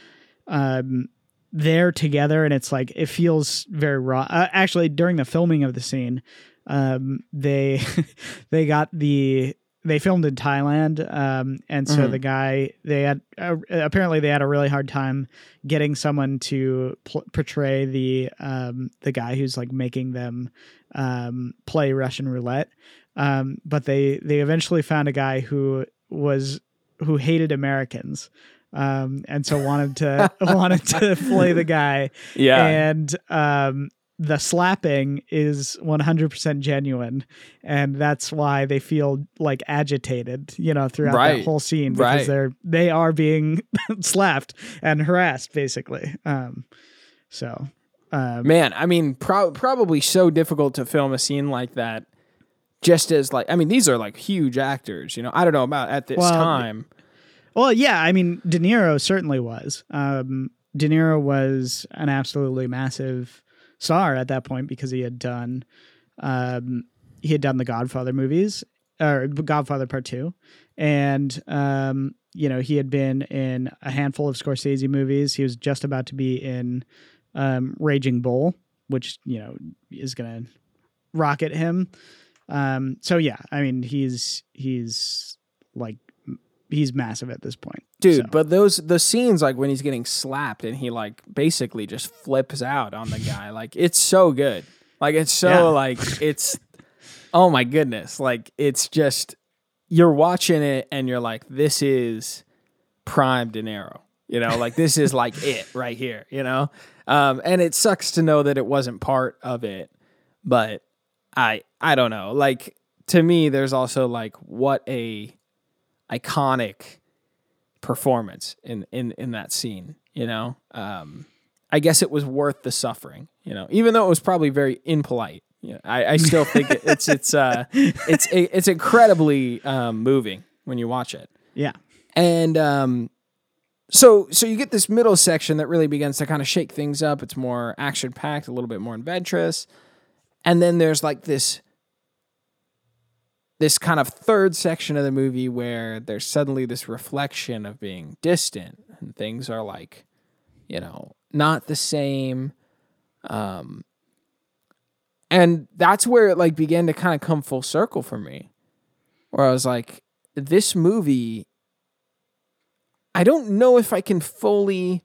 Speaker 1: um, there together, and it's like it feels very raw. Uh, actually, during the filming of the scene, um, they they got the they filmed in Thailand, um, and so
Speaker 2: Mhm.
Speaker 1: the guy they had uh, apparently they had a really hard time getting someone to pl- portray the um, the guy who's like making them um, play Russian roulette. Um, but they they eventually found a guy who was who hated Americans. Um, and so wanted to wanted to play the guy,
Speaker 2: Yeah.
Speaker 1: and um, the slapping is 100% genuine and that's why they feel like agitated you know throughout
Speaker 2: Right.
Speaker 1: that whole scene because
Speaker 2: Right.
Speaker 1: they're they are being slapped and harassed basically um so um
Speaker 2: Man, I mean, pro- probably so difficult to film a scene like that. Just as like, I mean, these are like huge actors. You know, I don't know about at this
Speaker 1: Well,
Speaker 2: time.
Speaker 1: well yeah i mean de niro certainly was um de niro was an absolutely massive star at that point because he had done um he had done the godfather movies or godfather part 2 and um you know he had been in a handful of scorsese movies. He was just about to be in um raging bull which you know is gonna rocket him. Um so yeah i mean he's he's like he's massive at this point
Speaker 2: Dude,
Speaker 1: So,
Speaker 2: but those the scenes like when he's getting slapped and he like basically just flips out on the guy, like it's so good. Like it's so
Speaker 1: Yeah.
Speaker 2: like it's oh my goodness. Like it's just you're watching it and you're like, this is prime De Niro. You know, like this is like it right here, you know? Um, and it sucks to know that it wasn't part of it, but I I don't know. Like to me, there's also like what a iconic performance in in in that scene you know? Um i guess it was worth the suffering you know? Even though it was probably very impolite you know, i i still think it, it's it's uh it's it's incredibly um moving when you watch it.
Speaker 1: Yeah.
Speaker 2: And um so so you get this middle section that really begins to kind of shake things up. It's more action packed a little bit more adventurous. And then there's like this this kind of third section of the movie where there's suddenly this reflection of being distant and things are like you know not the same um and that's where it like began to kind of come full circle for me where i was like this movie i don't know if i can fully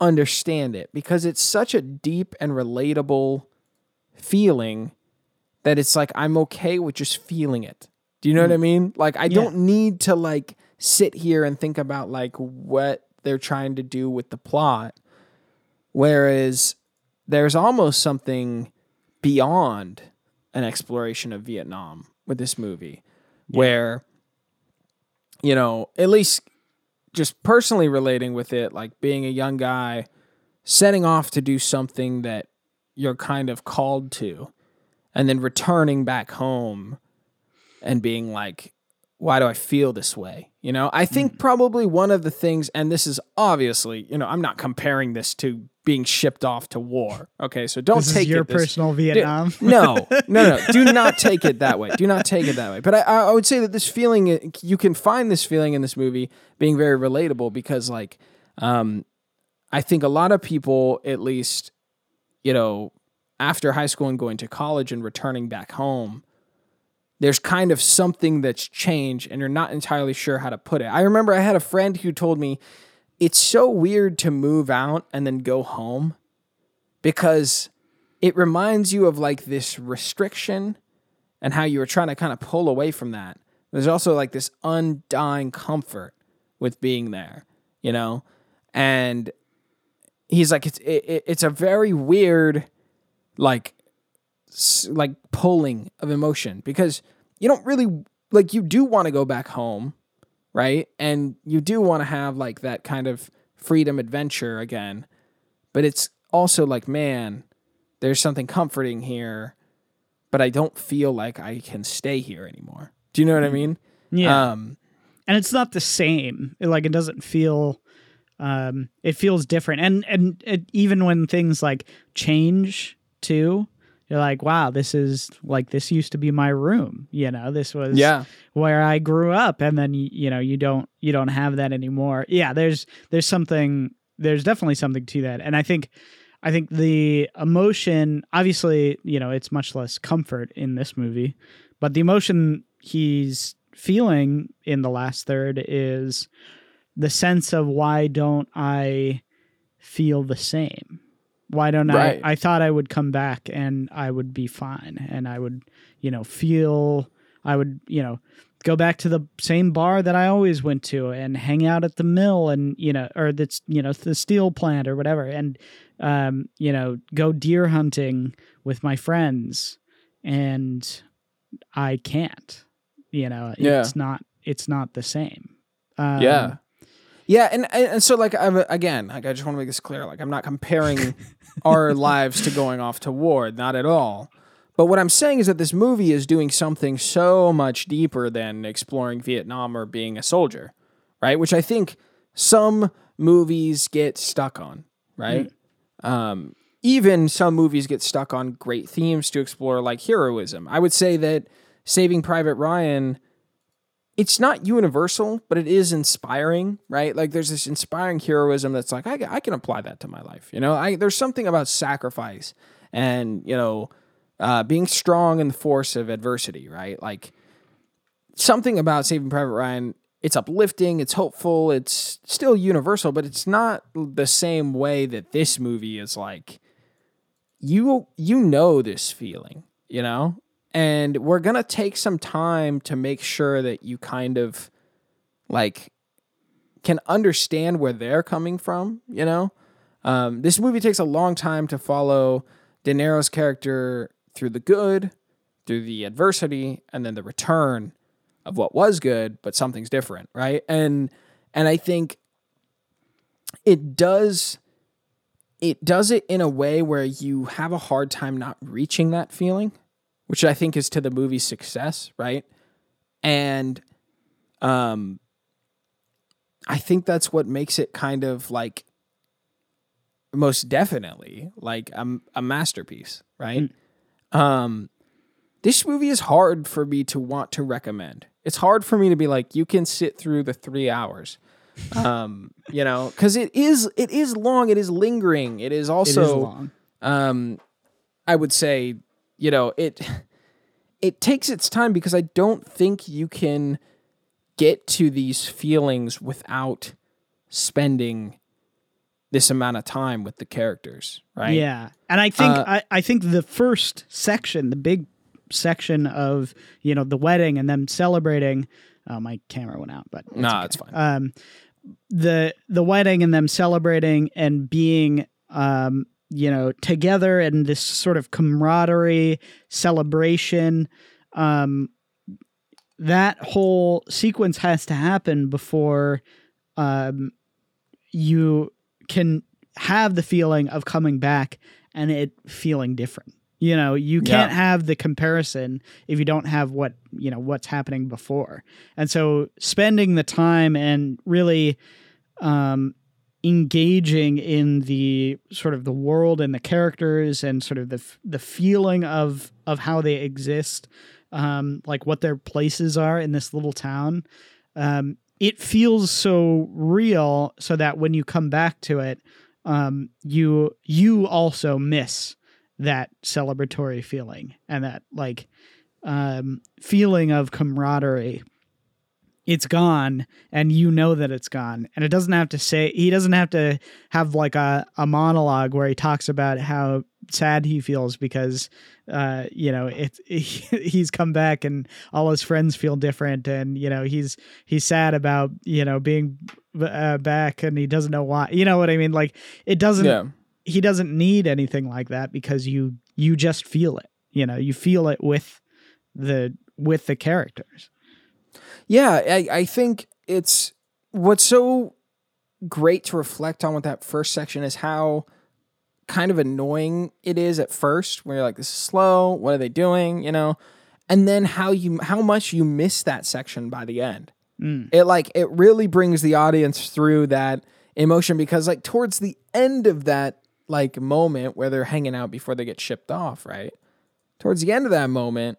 Speaker 2: understand it because it's such a deep and relatable feeling that it's like I'm okay with just feeling it. Do you know what I mm. mean? Like I don't need to like sit here and think about like what they're trying to do with the plot. Whereas there's almost something beyond an exploration of Vietnam with this movie where you know, at least just personally relating with it, like being a young guy setting off to do something that you're kind of called to and then returning back home and being like why do i feel this way you know i think probably one of the things and this is obviously you know i'm not comparing this to being shipped off to war okay so don't
Speaker 1: this
Speaker 2: take
Speaker 1: is your
Speaker 2: this,
Speaker 1: personal vietnam
Speaker 2: no, no, no. Do not take it that way. Do not take it that way. But I, I would say that this feeling, you can find this feeling in this movie being very relatable because, like, um, I think a lot of people, at least, you know, after high school and going to college and returning back home, there's kind of something that's changed and you're not entirely sure how to put it. I remember I had a friend who told me it's so weird to move out and then go home because it reminds you of like this restriction and how you were trying to kind of pull away from that. There's also like this undying comfort with being there, you know? And he's like, it's, it, it's a very weird, like, like pulling of emotion because you don't really, like, you do want to go back home, right? And you do want to have like that kind of freedom adventure again. But it's also like, man, there's something comforting here, but I don't feel like I can stay here anymore. Do you know what I mean?
Speaker 1: yeah
Speaker 2: Um,
Speaker 1: and it's not the same It, like it doesn't feel um it feels different and and it, even when things like change too you're like, wow, this is like this used to be my room. You know, this was
Speaker 2: Yeah.
Speaker 1: where I grew up, and then you, you know you don't you don't have that anymore. Yeah, there's there's something there's definitely something to that, and I think I think the emotion obviously you know it's much less comfort in this movie, but the emotion he's feeling in the last third is the sense of why don't I feel the same why don't
Speaker 2: Right.
Speaker 1: I? I thought I would come back and I would be fine and I would, you know, feel, I would, you know, go back to the same bar that I always went to and hang out at the mill and, you know, or that's, you know, the steel plant or whatever. And, um, you know, go deer hunting with my friends and I can't, you know,
Speaker 2: Yeah.
Speaker 1: it's not, it's not the same. Um,
Speaker 2: Yeah. Yeah, and and so like I'm again, like I just want to make this clear. Like I'm not comparing our lives to going off to war, not at all. But what I'm saying is that this movie is doing something so much deeper than exploring Vietnam or being a soldier, right? Which I think some movies get stuck on, right? Um, even some movies get stuck on great themes to explore, like heroism. I would say that Saving Private Ryan it's not universal, but it is inspiring, right? Like there's this inspiring heroism that's like I, I can apply that to my life. You know, I there's something about sacrifice and you know uh, being strong in the force of adversity, right? Like something about Saving Private Ryan. It's uplifting, it's hopeful, it's still universal, but it's not the same way that this movie is like you you know this feeling, you know? And we're going to take some time to make sure that you kind of like can understand where they're coming from, you know? Um, this movie takes a long time to follow De Niro's character through the good, through the adversity, and then the return of what was good, but something's different, right? And and I think it does it does it in a way where you have a hard time not reaching that feeling, which I think is to the movie's success, right? And um I think that's what makes it kind of like most definitely like a, a masterpiece, right? Um this movie is hard for me to want to recommend. It's hard for me to be like you can sit through the 3 hours. Um, you know, cuz it is it is long, it is lingering. It is also
Speaker 1: is long.
Speaker 2: um i would say you know it it takes its time because i don't think you can get to these feelings without spending this amount of time with the characters right
Speaker 1: Yeah, and I think
Speaker 2: Uh,
Speaker 1: I, I think the first section, the big section of you know the wedding and them celebrating. Oh, my camera went out, but it's
Speaker 2: Nah,
Speaker 1: okay.
Speaker 2: it's fine.
Speaker 1: Um, the the wedding and them celebrating and being um you know together and this sort of camaraderie celebration um that whole sequence has to happen before um you can have the feeling of coming back and it feeling different. You know, you can't have the comparison if you don't have what, you know, what's happening before. And so spending the time and really um engaging in the sort of the world and the characters and sort of the the feeling of of how they exist um like what their places are in this little town. Um it feels so real so that when you come back to it um you you also miss that celebratory feeling and that like um feeling of camaraderie it's gone and you know that it's gone. And it doesn't have to say he doesn't have to have like a, a monologue where he talks about how sad he feels because uh you know it's he's come back and all his friends feel different and you know he's he's sad about you know being uh, back and he doesn't know why you know what i mean? Like it doesn't
Speaker 2: yeah.
Speaker 1: he doesn't need anything like that because you you just feel it you know you feel it with the with the characters
Speaker 2: Yeah, I, I think it's what's so great to reflect on with that first section is how kind of annoying it is at first where you're like, this is slow, what are they doing? You know? And then how you how much you miss that section by the end.
Speaker 1: Mm.
Speaker 2: It like it really brings the audience through that emotion because like towards the end of that like moment where they're hanging out before they get shipped off, right? towards the end of that moment,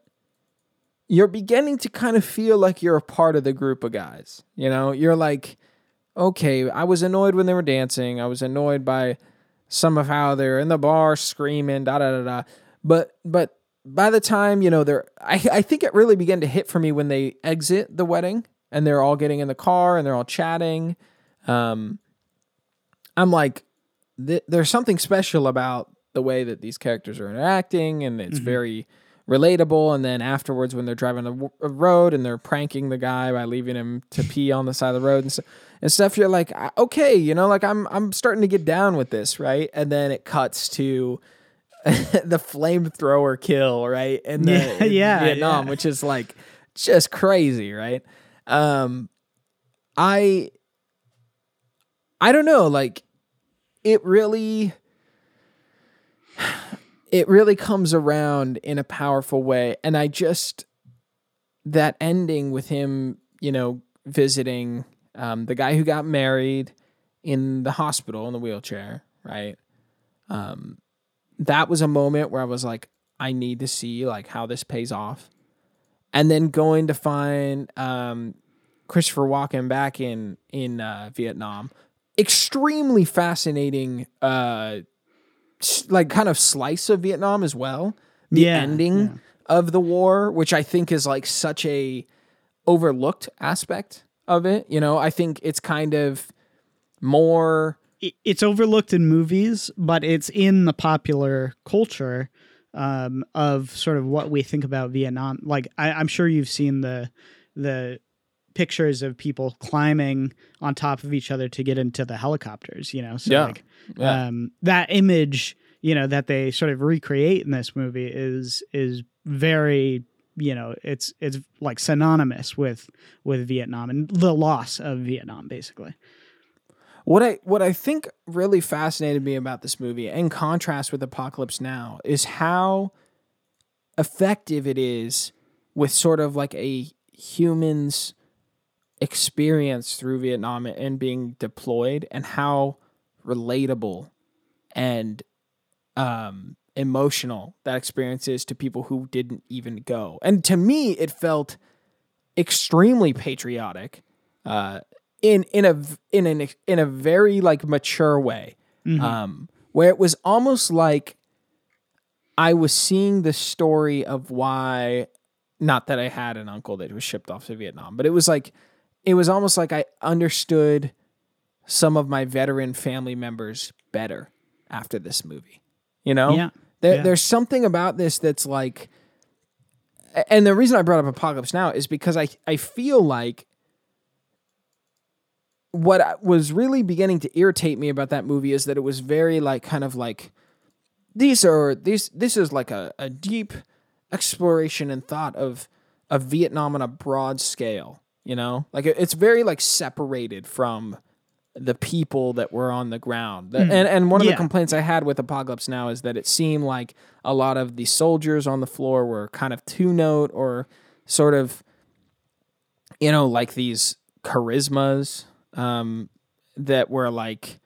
Speaker 2: you're beginning to kind of feel like you're a part of the group of guys. You know, you're like, okay, I was annoyed when they were dancing. I was annoyed by some of how they're in the bar screaming, da da da da. But but by the time you know they're, I I think it really began to hit for me when they exit the wedding and they're all getting in the car and they're all chatting. Um, I'm like, th- there's something special about the way that these characters are interacting, and it's very relatable. And then afterwards, when they're driving a, w- a road and they're pranking the guy by leaving him to pee on the side of the road and, so, and stuff, you're like, okay, you know, like I'm I'm starting to get down with this, right? And then it cuts to the flamethrower kill, right? And the,
Speaker 1: Yeah,
Speaker 2: in
Speaker 1: yeah,
Speaker 2: Vietnam,
Speaker 1: yeah.
Speaker 2: which is like just crazy, right? Um, I I don't know, like it really it really comes around in a powerful way. And I just that ending with him, you know, visiting um, the guy who got married in the hospital in the wheelchair, right? Um, that was a moment where I was like, I need to see like how this pays off, and then going to find um, Christopher Walken back in in uh, Vietnam, extremely fascinating, uh, like kind of slice of Vietnam as well. The
Speaker 1: Yeah,
Speaker 2: ending
Speaker 1: yeah.
Speaker 2: of the war, which I think is like such a overlooked aspect of it. You know, I think it's kind of more.
Speaker 1: it's overlooked in movies, but it's in the popular culture um, of sort of what we think about Vietnam. Like I, I'm sure you've seen the the pictures of people climbing on top of each other to get into the helicopters. You know, so
Speaker 2: Yeah.
Speaker 1: like
Speaker 2: Yeah.
Speaker 1: um, that image, you know, that they sort of recreate in this movie is is very you know it's it's like synonymous with with Vietnam and the loss of Vietnam basically.
Speaker 2: What I what I think really fascinated me about this movie, in contrast with Apocalypse Now, is how effective it is with sort of like a human's experience through Vietnam and being deployed, and how relatable and um, emotional that experience is to people who didn't even go. And to me, it felt extremely patriotic. Uh, in in a in an in a very like mature way um where it was almost like i was seeing the story of why not that i had an uncle that was shipped off to vietnam but it was like it was almost like i understood some of my veteran family members better after this movie you know
Speaker 1: Yeah.
Speaker 2: there,
Speaker 1: Yeah.
Speaker 2: there's something about this that's like and the reason i brought up apocalypse now is because i i feel like what was really beginning to irritate me about that movie is that it was very like kind of like these are these this is like a, a deep exploration and thought of of Vietnam on a broad scale, you know? Like it's very like separated from the people that were on the ground. The- And and one of
Speaker 1: Yeah.
Speaker 2: the complaints I had with Apocalypse Now is that it seemed like a lot of the soldiers on the floor were kind of two note or sort of you know, like these charismas um, that were like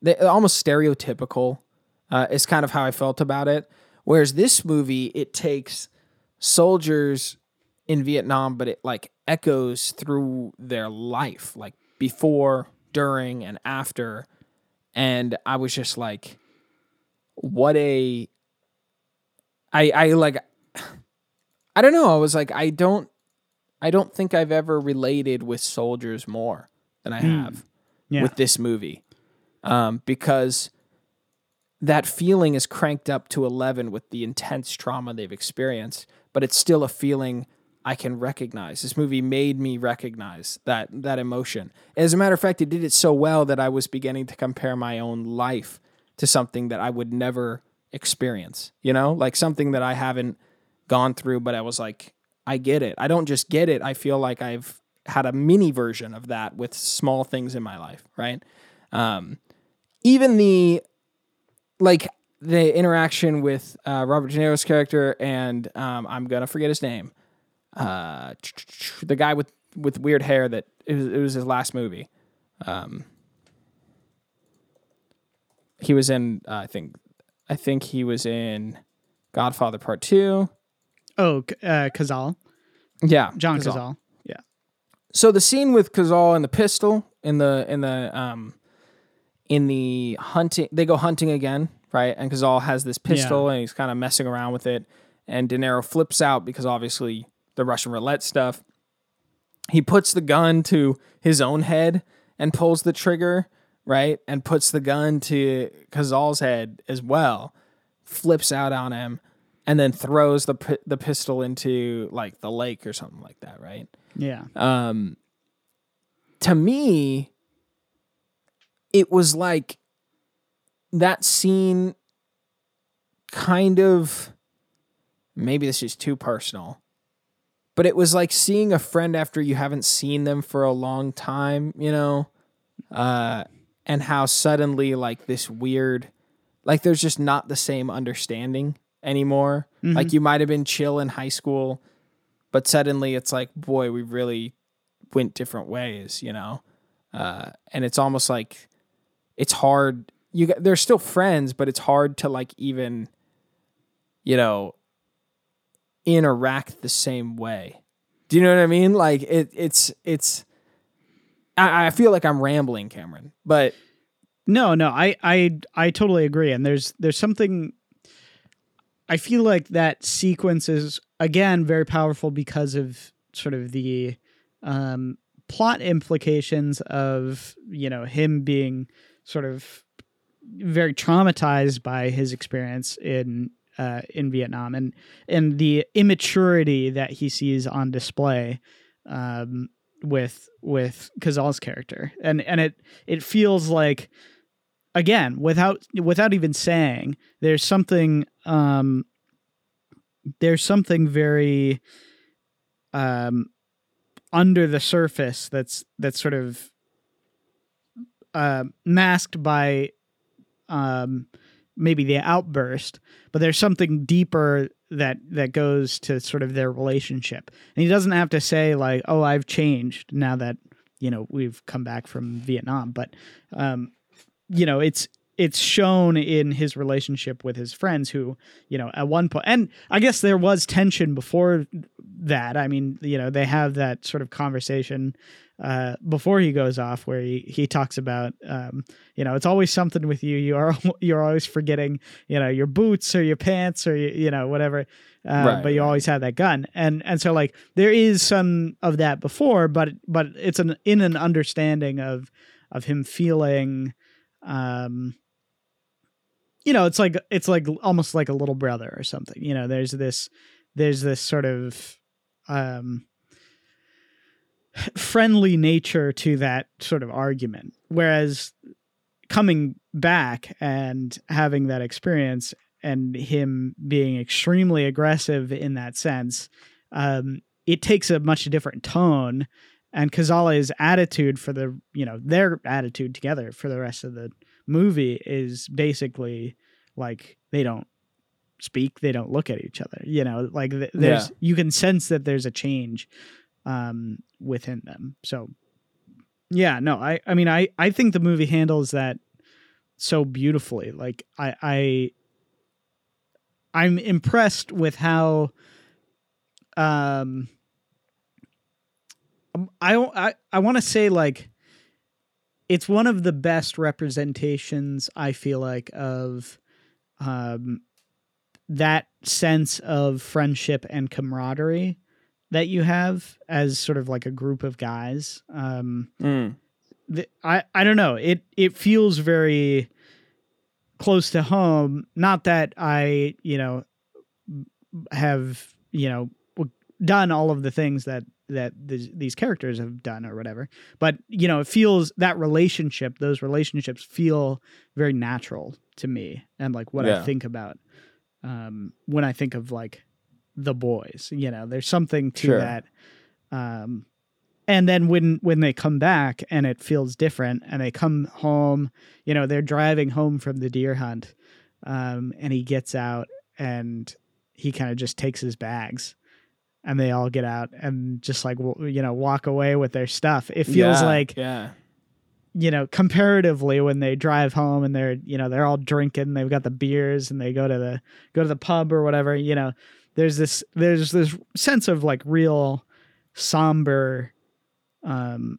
Speaker 2: they almost stereotypical. Uh, is kind of how I felt about it. Whereas this movie, it takes soldiers in Vietnam, but it like echoes through their life, like before, during, and after. And I was just like, what a. I I like. I don't know. I was like, I don't. I don't think I've ever related with soldiers more than I have
Speaker 1: Yeah.
Speaker 2: with this movie, um, because that feeling is cranked up to eleven with the intense trauma they've experienced. But it's still a feeling I can recognize. This movie made me recognize that that emotion. As a matter of fact, it did it so well that I was beginning to compare my own life to something that I would never experience. You know, like something that I haven't gone through, but I was like, I get it. I don't just get it. I feel like I've had a mini version of that with small things in my life, right? Um, even the like the interaction with uh, Robert De Niro's character and um, I'm gonna forget his name, uh, the guy with with weird hair that it was, it was his last movie. Um, he was in, uh, I think, I think he was in Godfather Part Two.
Speaker 1: Oh, uh, Cazale,
Speaker 2: Yeah,
Speaker 1: John
Speaker 2: Cazale.
Speaker 1: Cazale. Yeah.
Speaker 2: So the scene with Cazale and the pistol in the in the um in the hunting they go hunting again, right? And Cazale has this pistol and he's kind of messing around with it. And De Niro flips out because obviously the Russian roulette stuff. He puts the gun to his own head and pulls the trigger, right? And puts the gun to Cazale's head as well. Flips out on him and then throws the the pistol into like the lake or something like that, right?
Speaker 1: Yeah.
Speaker 2: um to me it was like that scene kind of maybe this is too personal but it was like seeing a friend after you haven't seen them for a long time you know uh and how suddenly like this weird like there's just not the same understanding anymore. Like you might have been chill in high school but suddenly it's like boy we really went different ways you know? Uh, and it's almost like it's hard. You got, they're still friends but it's hard to like even you know interact the same way do you know what i mean like it it's it's i, I feel like i'm rambling cameron but
Speaker 1: No, no, I, I, I totally agree. And there's, there's something. I feel like that sequence is again very powerful because of sort of the um, plot implications of you know him being sort of very traumatized by his experience in uh, in Vietnam. And and the immaturity that he sees on display um, with with Cazale's character. And and it it feels like again without without even saying there's something um there's something very um under the surface that's that's sort of uh, masked by um maybe the outburst but there's something deeper that that goes to sort of their relationship. And he doesn't have to say like oh i've changed now that you know we've come back from vietnam but um you know it's it's shown in his relationship with his friends who you know at one point and i guess there was tension before that. I mean you know they have that sort of conversation uh, before he goes off where he, he talks about um, you know it's always something with you. You are you're always forgetting you know your boots or your pants or you, you know whatever uh,
Speaker 2: Right,
Speaker 1: but you always have that gun. And and so like there is some of that before but but it's an in an understanding of of him feeling um you know it's like it's like almost like a little brother or something you know there's this there's this sort of um friendly nature to that sort of argument. Whereas coming back and having that experience and him being extremely aggressive in that sense um it takes a much different tone. And Cazale's attitude for the you know their attitude together for the rest of the movie is basically like they don't speak they don't look at each other you know like th- there's you can sense that there's a change um within them. So yeah no i i mean i i think the movie handles that so beautifully. Like i i i'm impressed with how um um, I don't- I I want to say like it's one of the best representations I feel like of um that sense of friendship and camaraderie that you have as sort of like a group of guys. Um
Speaker 2: mm,
Speaker 1: the, I I don't know. It it feels very close to home. Not that I you know have you know done all of the things that that these, these characters have done or whatever, but you know it feels that relationship. Those relationships feel very natural to me, and like what I think about um, when I think of like the boys. You know, there's something to
Speaker 2: Sure.
Speaker 1: that. Um, and then when when they come back and it feels different and they come home you know they're driving home from the deer hunt um, and he gets out and he kind of just takes his bags and they all get out and just like w- you know walk away with their stuff it feels
Speaker 2: yeah,
Speaker 1: like
Speaker 2: yeah
Speaker 1: you know, comparatively when they drive home and they're, you know, they're all drinking, they've got the beers and they go to the go to the pub or whatever, you know, there's this there's this sense of like real somber um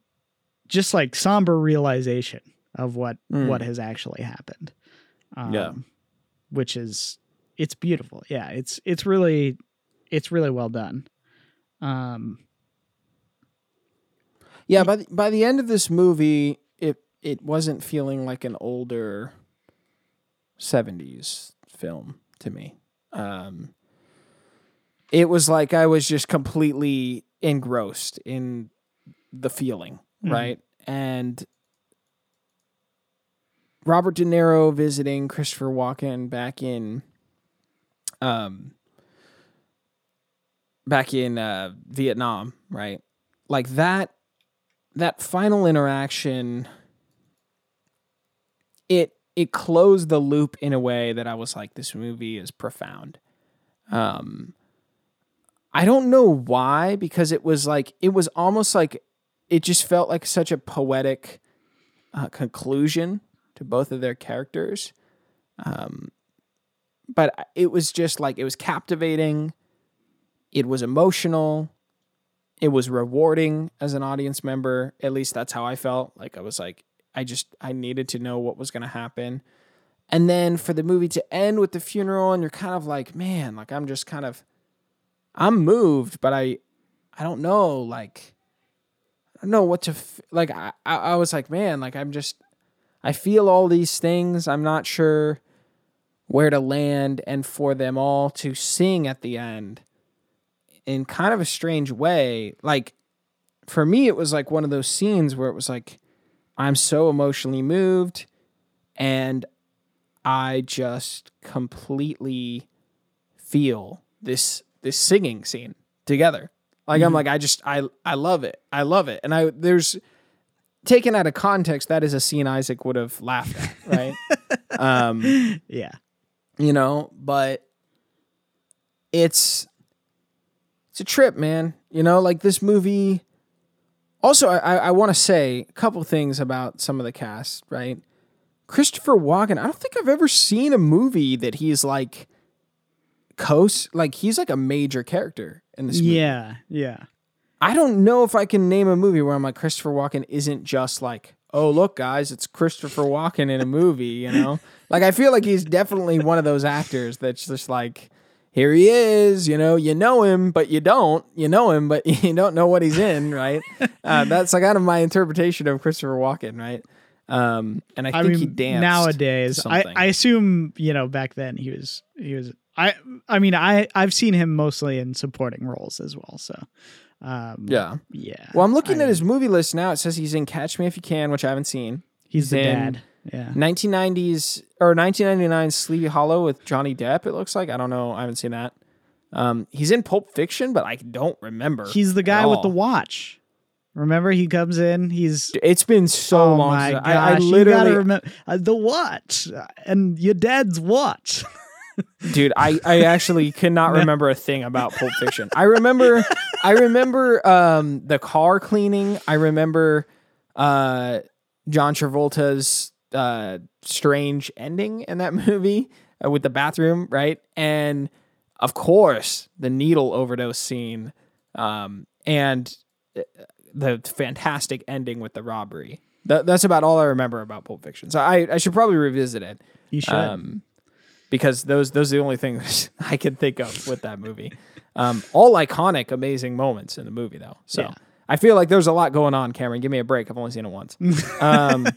Speaker 1: just like somber realization of what
Speaker 2: Mm.
Speaker 1: what has actually happened. Um,
Speaker 2: Yeah.
Speaker 1: which is it's beautiful. Yeah, it's it's really it's really well done. Um
Speaker 2: Yeah, by the, by the end of this movie, it it wasn't feeling like an older '70s film to me. Um, it was like I was just completely engrossed in the feeling,
Speaker 1: Mhm.
Speaker 2: right? And Robert De Niro visiting Christopher Walken back in, um, back in uh, Vietnam, right? Like that that final interaction it it closed the loop in a way that I was like this movie is profound. Um I don't know why because it was like it was almost like it just felt like such a poetic uh, conclusion to both of their characters. Um but it was just like it was captivating. It was emotional it was rewarding as an audience member. At least that's how I felt. Like I was like, I just I needed to know what was gonna happen. And then for the movie to end with the funeral, and you're kind of like, man, like I'm just kind of I'm moved, but I I don't know, like I don't know what to f- like I I was like, man, like I'm just I feel all these things. I'm not sure where to land and for them all to sing at the end in kind of a strange way. Like for me, it was like one of those scenes where it was like, I'm so emotionally moved and I just completely feel this this singing scene together. Like I'm like I just I I love it. I love it. And I there's taken out of context that is a scene Isaac would have laughed at, right? um
Speaker 1: yeah.
Speaker 2: you know, but it's it's a trip, man. You know, like this movie. Also, I, I want to say a couple things about some of the cast, right? Christopher Walken. I don't think I've ever seen a movie that he's like coast like he's like a major character in this movie.
Speaker 1: Yeah. Yeah.
Speaker 2: I don't know if I can name a movie where I'm like Christopher Walken isn't just like, oh look guys, it's Christopher Walken in a movie, you know? like I feel like he's definitely one of those actors that's just like here he is, you know, you know him, but you don't. You know him, but you don't know what he's in, right? uh, that's like kind of my interpretation of Christopher Walken, right? Um, and I
Speaker 1: I
Speaker 2: think
Speaker 1: mean,
Speaker 2: he danced
Speaker 1: nowadays. I. I assume you know back then he was he was I I mean I I've seen him mostly in supporting roles as well. So um,
Speaker 2: yeah.
Speaker 1: yeah.
Speaker 2: Well, I'm looking
Speaker 1: I
Speaker 2: at his movie list now. It says he's in Catch Me If You Can, which I haven't seen.
Speaker 1: He's the
Speaker 2: in-
Speaker 1: dad. Yeah.
Speaker 2: 1990s or 1999 Sleepy Hollow with Johnny Depp. It looks like I don't know. I haven't seen that. Um, he's in Pulp Fiction, but I don't remember.
Speaker 1: He's the guy with the watch. Remember, he comes in. He's
Speaker 2: It's been so
Speaker 1: oh
Speaker 2: long.
Speaker 1: my gosh!
Speaker 2: I, I literally,
Speaker 1: remember uh, the watch and your dad's watch.
Speaker 2: dude. I, I actually cannot remember a thing about Pulp Fiction. I remember, I remember um, the car cleaning. I remember uh, John Travolta's uh, strange ending in that movie uh, with the bathroom, right? And of course, the needle overdose scene, um, and uh, the fantastic ending with the robbery. That, that's about all I remember about Pulp Fiction. So I, I should probably revisit it
Speaker 1: You should.
Speaker 2: um, because those those are the only things I can think of with that movie. Um, all iconic, amazing moments in the movie, though. So
Speaker 1: Yeah.
Speaker 2: I feel like there's a lot going on. Cameron, give me a break. I've only seen it once. um,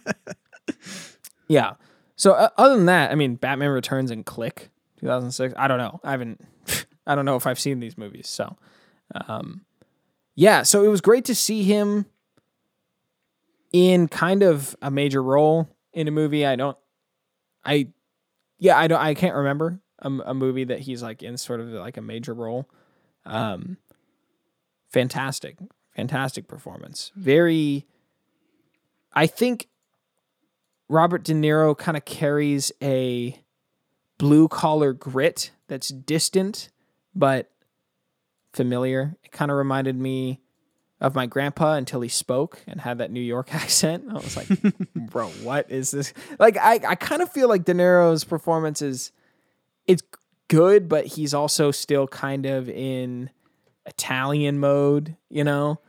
Speaker 2: yeah. So uh, other than that, I mean, Batman Returns and Click, 2006. I don't know. I haven't. I don't know if I've seen these movies. So, um, yeah. So it was great to see him in kind of a major role in a movie. I don't. I yeah, I don't. I can't remember a, a movie that he's like in sort of like a major role. Um, fantastic, fantastic performance. Very. I think Robert De Niro kind of carries a blue collar grit that's distant but familiar. It kind of reminded me of my grandpa until he spoke and had that New York accent. I was like, bro, what is this? Like, I, I kind of feel like De Niro's performance is it's good, but he's also still kind of in Italian mode, you know?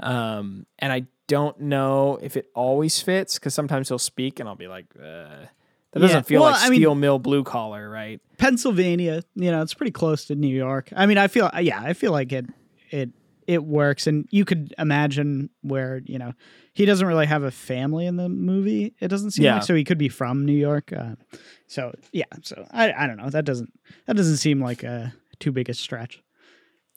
Speaker 2: Um, and I don't know if it always fits because sometimes he'll speak and I'll be like, uh, that doesn't
Speaker 1: Yeah.
Speaker 2: feel
Speaker 1: Well,
Speaker 2: like
Speaker 1: I mean-
Speaker 2: steel mill blue collar, right?
Speaker 1: Pennsylvania, you know, it's pretty close to New York. I mean, I feel yeah, I feel like it it it works and you could imagine where, you know, he doesn't really have a family in the movie. It doesn't seem
Speaker 2: Yeah.
Speaker 1: like so he could be from New York. Uh, so, yeah, so I I don't know. That doesn't that doesn't seem like a too big a stretch.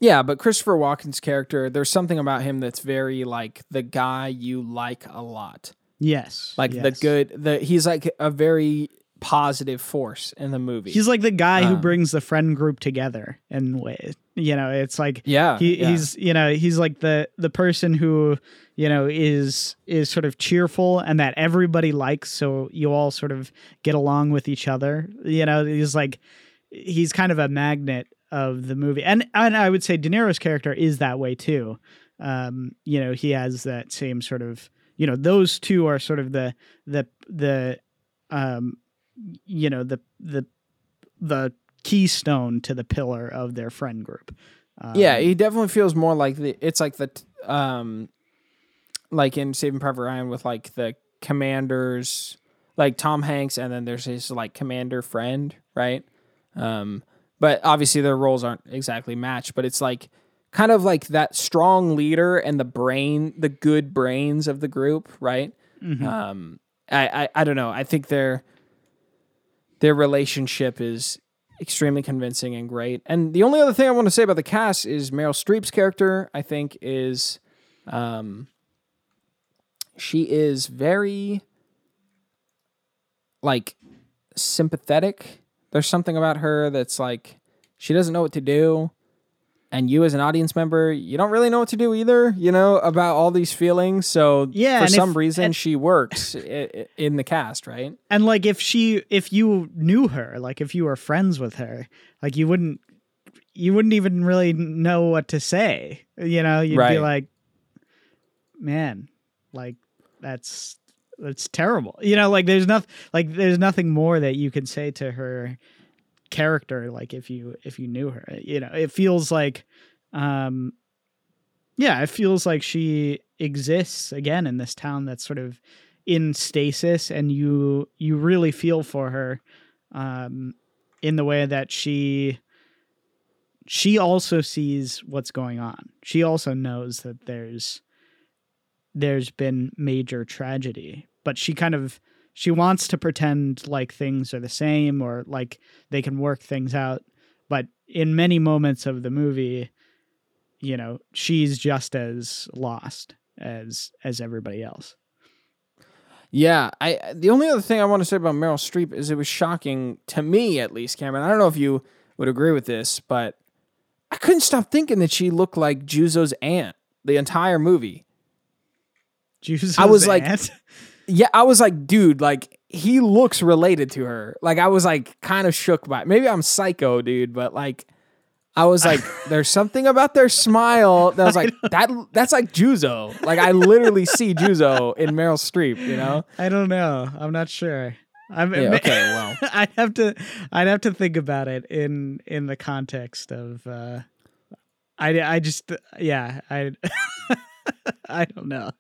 Speaker 2: Yeah, but Christopher Walken's character, there's something about him that's very like the guy you like a lot.
Speaker 1: Yes.
Speaker 2: Like the good the he's like a very positive force in the movie.
Speaker 1: He's like the guy who
Speaker 2: Um,
Speaker 1: brings the friend group together in way. You know, it's like
Speaker 2: yeah,
Speaker 1: he,
Speaker 2: yeah.
Speaker 1: he's you know he's like the the person who you know is is sort of cheerful and that everybody likes so you all sort of get along with each other you know he's like he's kind of a magnet of the movie. And and i would say de niro's character is that way too. Um you know he has that same sort of you know those two are sort of the the the um you know the the the keystone to the pillar of their friend group. Um,
Speaker 2: yeah, he definitely feels more like the it's like the um like in Saving Private Ryan with like the commanders like Tom Hanks and then there's his like commander friend, right? Um but obviously their roles aren't exactly matched, but it's like kind of like that strong leader and the brain, the good brains of the group, right?
Speaker 1: mhm.
Speaker 2: Um, I, I I don't know. I think their their relationship is extremely convincing and great. And the only other thing I want to say about the cast is Meryl Streep's character. I think is, um, she is very like sympathetic. There's something about her that's like she doesn't know what to do. And you, as an audience member, you don't really know what to do either, you know, about all these feelings. So,
Speaker 1: Yeah,
Speaker 2: for
Speaker 1: and if-
Speaker 2: some reason,
Speaker 1: and-
Speaker 2: she works in the cast, right?
Speaker 1: and like if she if you knew her like if you were friends with her like you wouldn't you wouldn't even really know what to say you know you'd be like man like that's that's terrible. You know like there's nothing like there's nothing more that you can say to her character like if you if you knew her. You know it feels like um yeah it feels like she exists again in this town that's sort of in stasis and you you really feel for her um in the way that she she also sees what's going on. She also knows that there's there's been major tragedy but she kind of she wants to pretend like things are the same or like they can work things out but in many moments of the movie you know she's just as lost as as everybody else
Speaker 2: Yeah, I the only other thing I want to say about Meryl Streep is it was shocking to me at least, Cameron. I don't know if you would agree with this, but I couldn't stop thinking that she looked like Juzo's aunt the entire movie.
Speaker 1: Juice's
Speaker 2: I was like-
Speaker 1: aunt.
Speaker 2: Yeah, I was like, dude, like he looks related to her. Like I was like kind of shook by it. Maybe I'm psycho, dude, but like I was like, there's something about their smile that was like that. That's like Juzo. Like I literally see Juzo in Meryl Streep. You know?
Speaker 1: I don't know. I'm not sure. I'm
Speaker 2: Yeah, okay, well.
Speaker 1: I'd have to I'd have to think about it in in the context of uh I I just yeah, I I don't know.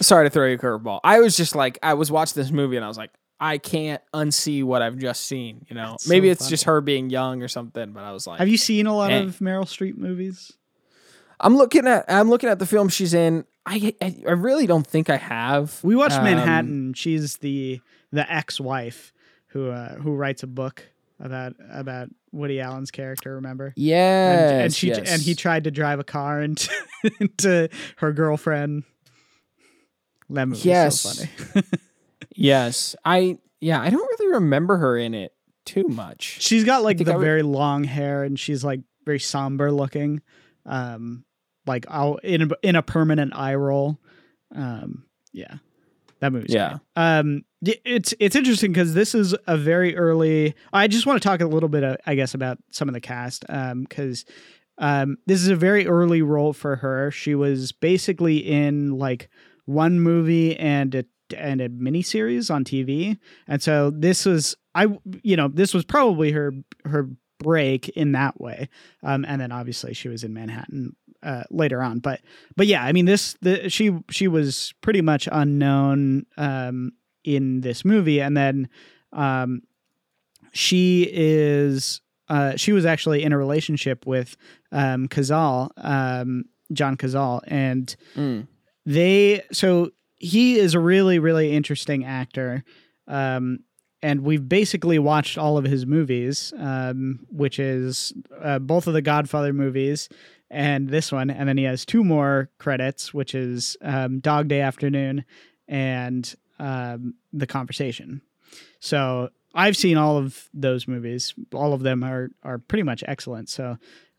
Speaker 2: sorry to throw you a curveball. I was just like, I was watching this movie and I was like, I can't unsee what I've just seen. You know,
Speaker 1: That's
Speaker 2: maybe
Speaker 1: so
Speaker 2: it's just her being young or something. But I was like,
Speaker 1: Have you seen a lot
Speaker 2: Eh.
Speaker 1: of Meryl Streep movies?
Speaker 2: I'm looking at, I'm looking at the film she's in. I, I, I really don't think I have.
Speaker 1: We watched
Speaker 2: Um,
Speaker 1: Manhattan. She's the the ex-wife who uh who writes a book about about Woody Allen's character, remember?
Speaker 2: Yes,
Speaker 1: and, and she
Speaker 2: yes.
Speaker 1: and he tried to drive a car into into her girlfriend. That movie's
Speaker 2: Yes.
Speaker 1: so funny.
Speaker 2: yes, I, yeah, I don't really remember her in it too much.
Speaker 1: she's got like the
Speaker 2: would-
Speaker 1: very long hair, and she's like very somber looking, um, like I'll, in a, in a permanent eye roll. Um, yeah, that movie's
Speaker 2: Yeah.
Speaker 1: great. Um, it's it's interesting because this is a very early. I just want to talk a little bit, uh, I guess, about some of the cast, um, because um, this is a very early role for her. She was basically in like one movie and a and a miniseries on TV, and so this was I you know this was probably her her break in that way. Um, and then obviously she was in Manhattan uh, later on, but but yeah, I mean this the she she was pretty much unknown um, in this movie, and then um, she is uh, she was actually in a relationship with um, Cazale, um, John Cazale, and
Speaker 2: Mm.
Speaker 1: they so he is a really really interesting actor. Um, and we've basically watched all of his movies, um, which is uh, both of the Godfather movies and this one, and then he has two more credits, which is um, Dog Day Afternoon and um, The Conversation. So I've seen all of those movies. All of them are are pretty much excellent. So,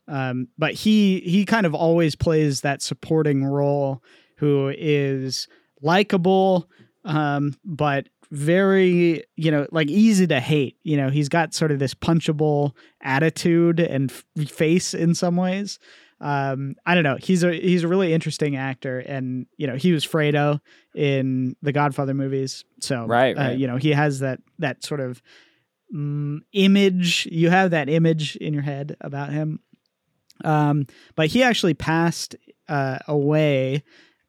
Speaker 1: um, but he he kind of always plays that supporting role who is likable, um, but very you know like easy to hate. You know he's got sort of this punchable attitude and f- face in some ways. Um, I don't know. He's a he's a really interesting actor, and you know he was Fredo in the Godfather movies. So
Speaker 2: Right,
Speaker 1: uh, you know he has that that sort of mm, image. You have that image in your head about him. Um, but he actually passed uh, away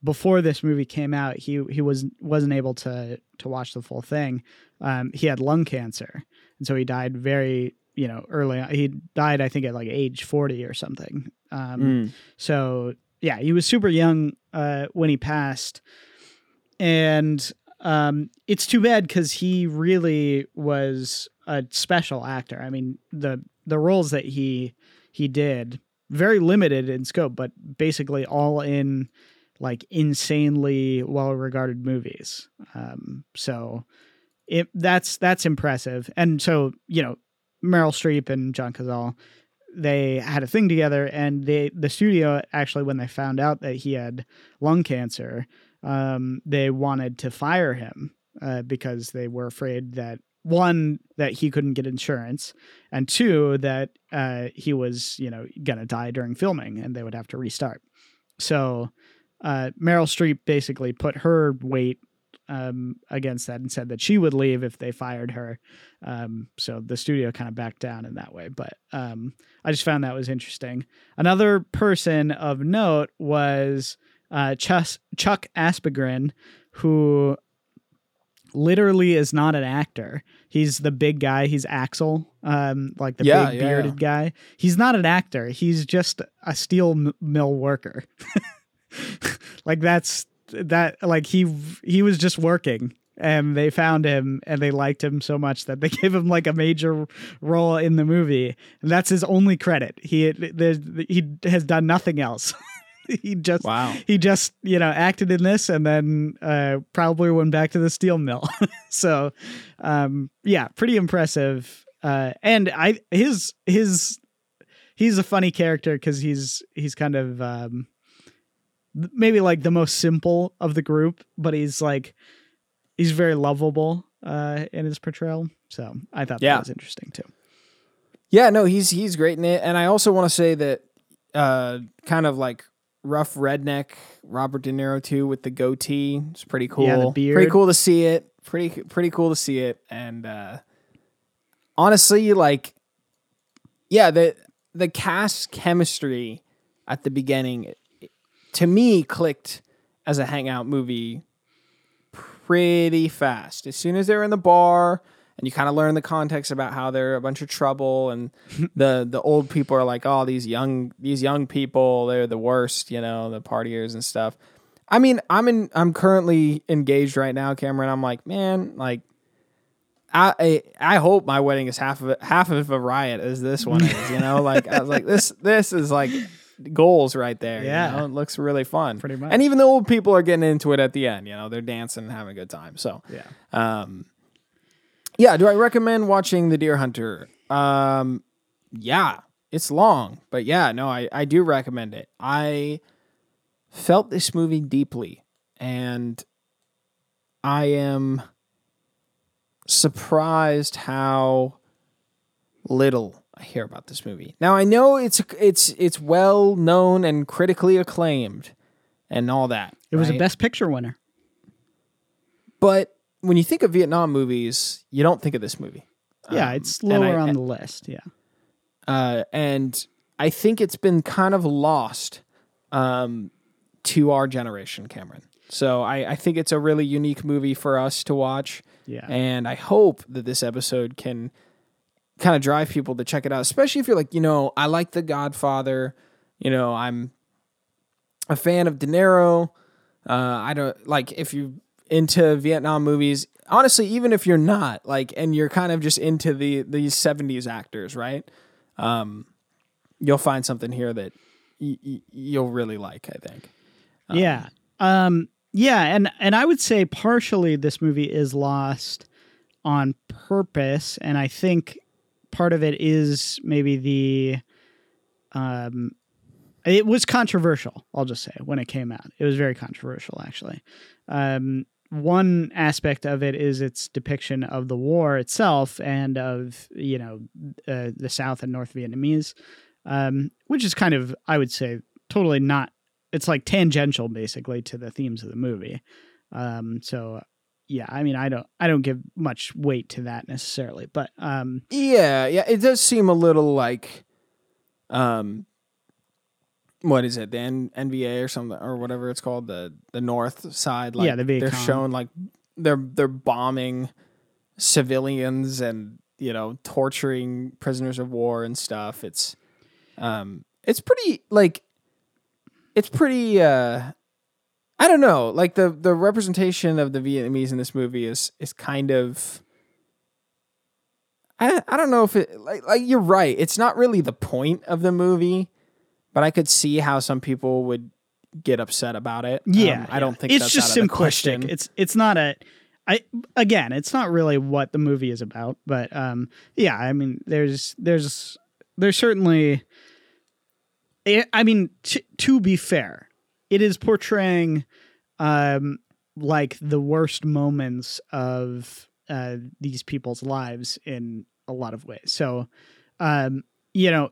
Speaker 1: before this movie came out. He he was wasn't able to to watch the full thing. Um, he had lung cancer, and so he died very you know early. He died, I think, at like age forty or something. Um,
Speaker 2: Mm.
Speaker 1: so yeah, he was super young uh, when he passed, and um, it's too bad because he really was a special actor. I mean the the roles that he he did very limited in scope, but basically all in like insanely well regarded movies. Um, so it that's that's impressive, and so you know Meryl Streep and John Cazale they had a thing together and they the studio actually when they found out that he had lung cancer um, they wanted to fire him uh, because they were afraid that one that he couldn't get insurance and two that uh, he was you know gonna die during filming and they would have to restart. So uh, meryl streep basically put her weight um, against that and said that she would leave if they fired her um, so the studio kind of backed down in that way but um, i just found that was interesting another person of note was uh, Chus- chuck aspegren who literally is not an actor. He's the big guy. He's Axel, um, like the
Speaker 2: Yeah,
Speaker 1: big
Speaker 2: yeah,
Speaker 1: bearded guy. He's not an actor. He's just a steel m- mill worker. like that's that. Like he he was just working, and they found him, and they liked him so much that they gave him like a major role in the movie, and that's his only credit. He he has done nothing else. he just
Speaker 2: Wow.
Speaker 1: he just you know acted in this and then uh, probably went back to the steel mill. so um, yeah, pretty impressive. Uh, and I his his he's a funny character because he's he's kind of um, maybe like the most simple of the group, but he's like he's very lovable uh, in his portrayal. So I thought
Speaker 2: Yeah.
Speaker 1: that was interesting too.
Speaker 2: Yeah, no, he's he's great in it, and I also want to say that uh, kind of like rough redneck Robert De Niro too with the goatee. It's pretty cool.
Speaker 1: Yeah, the beard.
Speaker 2: Pretty cool to see it. Pretty pretty cool to see it, and uh, honestly, like, yeah, the the cast chemistry at the beginning to me clicked as a hangout movie pretty fast. As soon as they're in the bar and you kind of learn the context about how they're a bunch of trouble and the the old people are like, "Oh, these young these young people, they're the worst, you know, the partiers and stuff." I mean, I'm in I'm currently engaged right now, Cameron. I'm like, "Man, like I, I I hope my wedding is half of it, half of a riot as this one is, you know? like I was like this this is like goals right there. you
Speaker 1: Yeah.
Speaker 2: know? it looks really fun.
Speaker 1: Pretty much.
Speaker 2: And even the old people are getting into it at the end. You know, they're dancing and having a good time. So
Speaker 1: Yeah.
Speaker 2: um, yeah. Do I recommend watching The Deer Hunter? Um, yeah, it's long, but yeah, no, I I do recommend it. I felt this movie deeply, and I am surprised how little I hear about this movie. Now I know it's it's it's well known and critically acclaimed and all that.
Speaker 1: It was a? Best Picture winner.
Speaker 2: But when you think of Vietnam movies, you don't think of this movie.
Speaker 1: Yeah,
Speaker 2: Um,
Speaker 1: it's lower
Speaker 2: I-
Speaker 1: on the list. Yeah.
Speaker 2: uh, and I think it's been kind of lost um, to our generation, Cameron. So I, I think it's a really unique movie for us to watch,
Speaker 1: Yeah.
Speaker 2: and I hope that this episode can kind of drive people to check it out, especially if you're like, you know, I like The Godfather, you know, I'm a fan of De Niro. Uh, I don't like if you into Vietnam movies. Honestly, even if you're not like, and you're kind of just into the these '70s actors, right? Um, you'll find something here that y- y- you'll really like. I think.
Speaker 1: yeah. Um yeah, and and I would say partially this movie is lost on purpose and I think part of it is maybe the um it was controversial, I'll just say, when it came out. It was very controversial actually. Um one aspect of it is its depiction of the war itself and of you know uh, the South and North Vietnamese, um, which is kind of I would say totally not. It's like tangential basically to the themes of the movie. Um, so yeah, I mean I don't I don't give much weight to that necessarily, but um,
Speaker 2: Yeah, yeah, it does seem a little like, um, what is it, the N- NVA or something or whatever it's called, the the North side. Like
Speaker 1: Yeah, the Viet
Speaker 2: they're
Speaker 1: Cong.
Speaker 2: shown like they're they're bombing civilians and you know torturing prisoners of war and stuff. It's, um, it's pretty like, it's pretty. uh I don't know, like the the representation of the Vietnamese in this movie is is kind of. I, I don't know if it like like you're right. It's not really the point of the movie, but I could see how some people would get upset about it. Um,
Speaker 1: yeah,
Speaker 2: I don't
Speaker 1: yeah.
Speaker 2: think
Speaker 1: it's
Speaker 2: that's
Speaker 1: just simplistic.
Speaker 2: question.
Speaker 1: It's it's not a. I again, it's not really what the movie is about, but um, yeah, I mean, there's there's there's certainly. I I mean, t- to be fair, it is portraying, um, like the worst moments of uh these people's lives in a lot of ways. So, um, you know,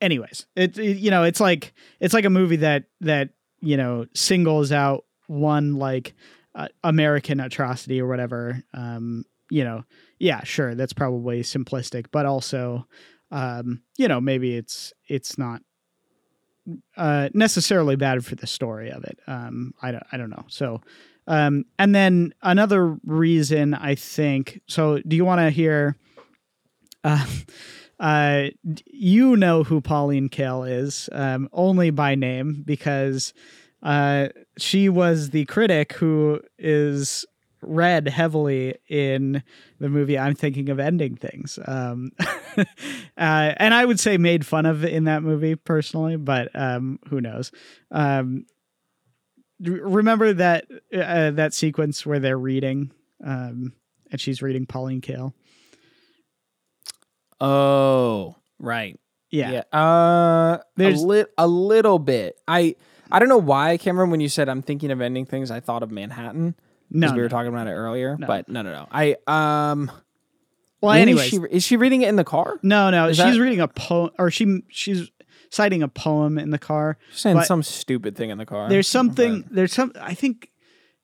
Speaker 1: anyways it, it- you know it's like it's like a movie that that you know singles out one like uh, american atrocity or whatever um you know yeah sure that's probably simplistic but also um you know maybe it's it's not uh necessarily bad for the story of it. Um i don't i don't know. So um and then another reason i think so do you want to hear uh uh, you know who Pauline Kael is, um, only by name because uh, she was the critic who is read heavily in the movie I'm thinking of ending things. Um, uh, and I would say made fun of in that movie personally, but um, who knows? Um, remember that uh, that sequence where they're reading um, and she's reading Pauline Kael?
Speaker 2: oh, right.
Speaker 1: Yeah.
Speaker 2: Yeah. Uh,
Speaker 1: There's-
Speaker 2: a, li- a little bit. I I don't know why, Cameron. When you said I'm thinking of ending things, I thought of Manhattan
Speaker 1: No,
Speaker 2: we
Speaker 1: no.
Speaker 2: were talking about it earlier.
Speaker 1: No.
Speaker 2: But no, no, no. I um.
Speaker 1: well,
Speaker 2: when is is she reading it in the car?
Speaker 1: No, no,
Speaker 2: Is
Speaker 1: she's
Speaker 2: that-
Speaker 1: reading a poem, or she she's citing a poem in the car.
Speaker 2: She's saying some stupid thing in the car.
Speaker 1: There's something. There's some. I think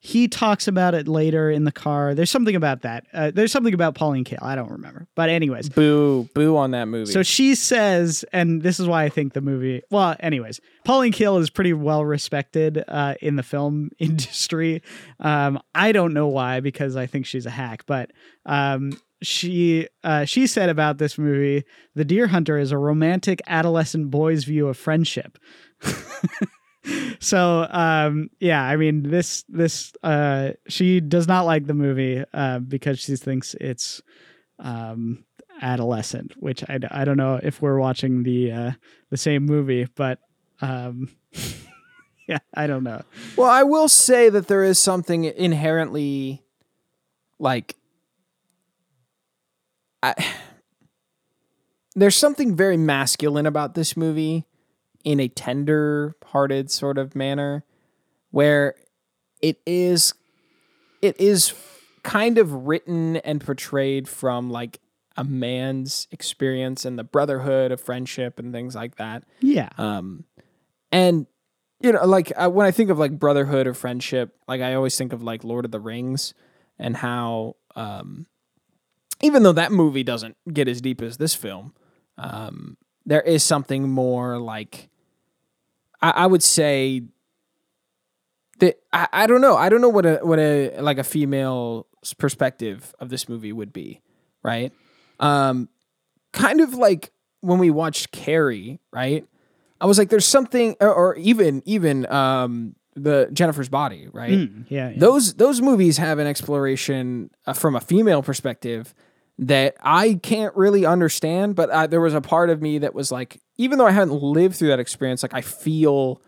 Speaker 1: he talks about it later in the car. There's something about that. Uh, there's something about Pauline Kael. I don't remember. But anyways,
Speaker 2: Boo, boo on that movie.
Speaker 1: so she says, and this is why I think the movie. Well, anyways, Pauline Kael is pretty well respected uh, in the film industry. Um, I don't know why because I think she's a hack, but um, she uh, she said about this movie, "The Deer Hunter is a romantic adolescent boy's view of friendship." so um yeah i mean this this uh she does not like the movie uh because she thinks it's um adolescent which i, I don't know if we're watching the uh the same movie but um yeah i don't know.
Speaker 2: Well, I will say that there is something inherently like I, there's something very masculine about this movie in a tender-hearted sort of manner where it is it is kind of written and portrayed from like a man's experience and the brotherhood of friendship and things like that.
Speaker 1: Yeah.
Speaker 2: Um, and you know, like uh, when I think of like brotherhood or friendship, like I always think of like Lord of the Rings and how, um, even though that movie doesn't get as deep as this film, um, there is something more like I, I would say that I, I don't know I don't know what a what a like a female's perspective of this movie would be, right? Um, kind of like when we watched Carrie, right? I was like, there's something, or, or even even um, the Jennifer's Body, right?
Speaker 1: Mm, yeah, yeah.
Speaker 2: Those those movies have an exploration uh, from a female perspective that I can't really understand. But uh, there was a part of me that was like, even though I hadn't lived through that experience, like I feel.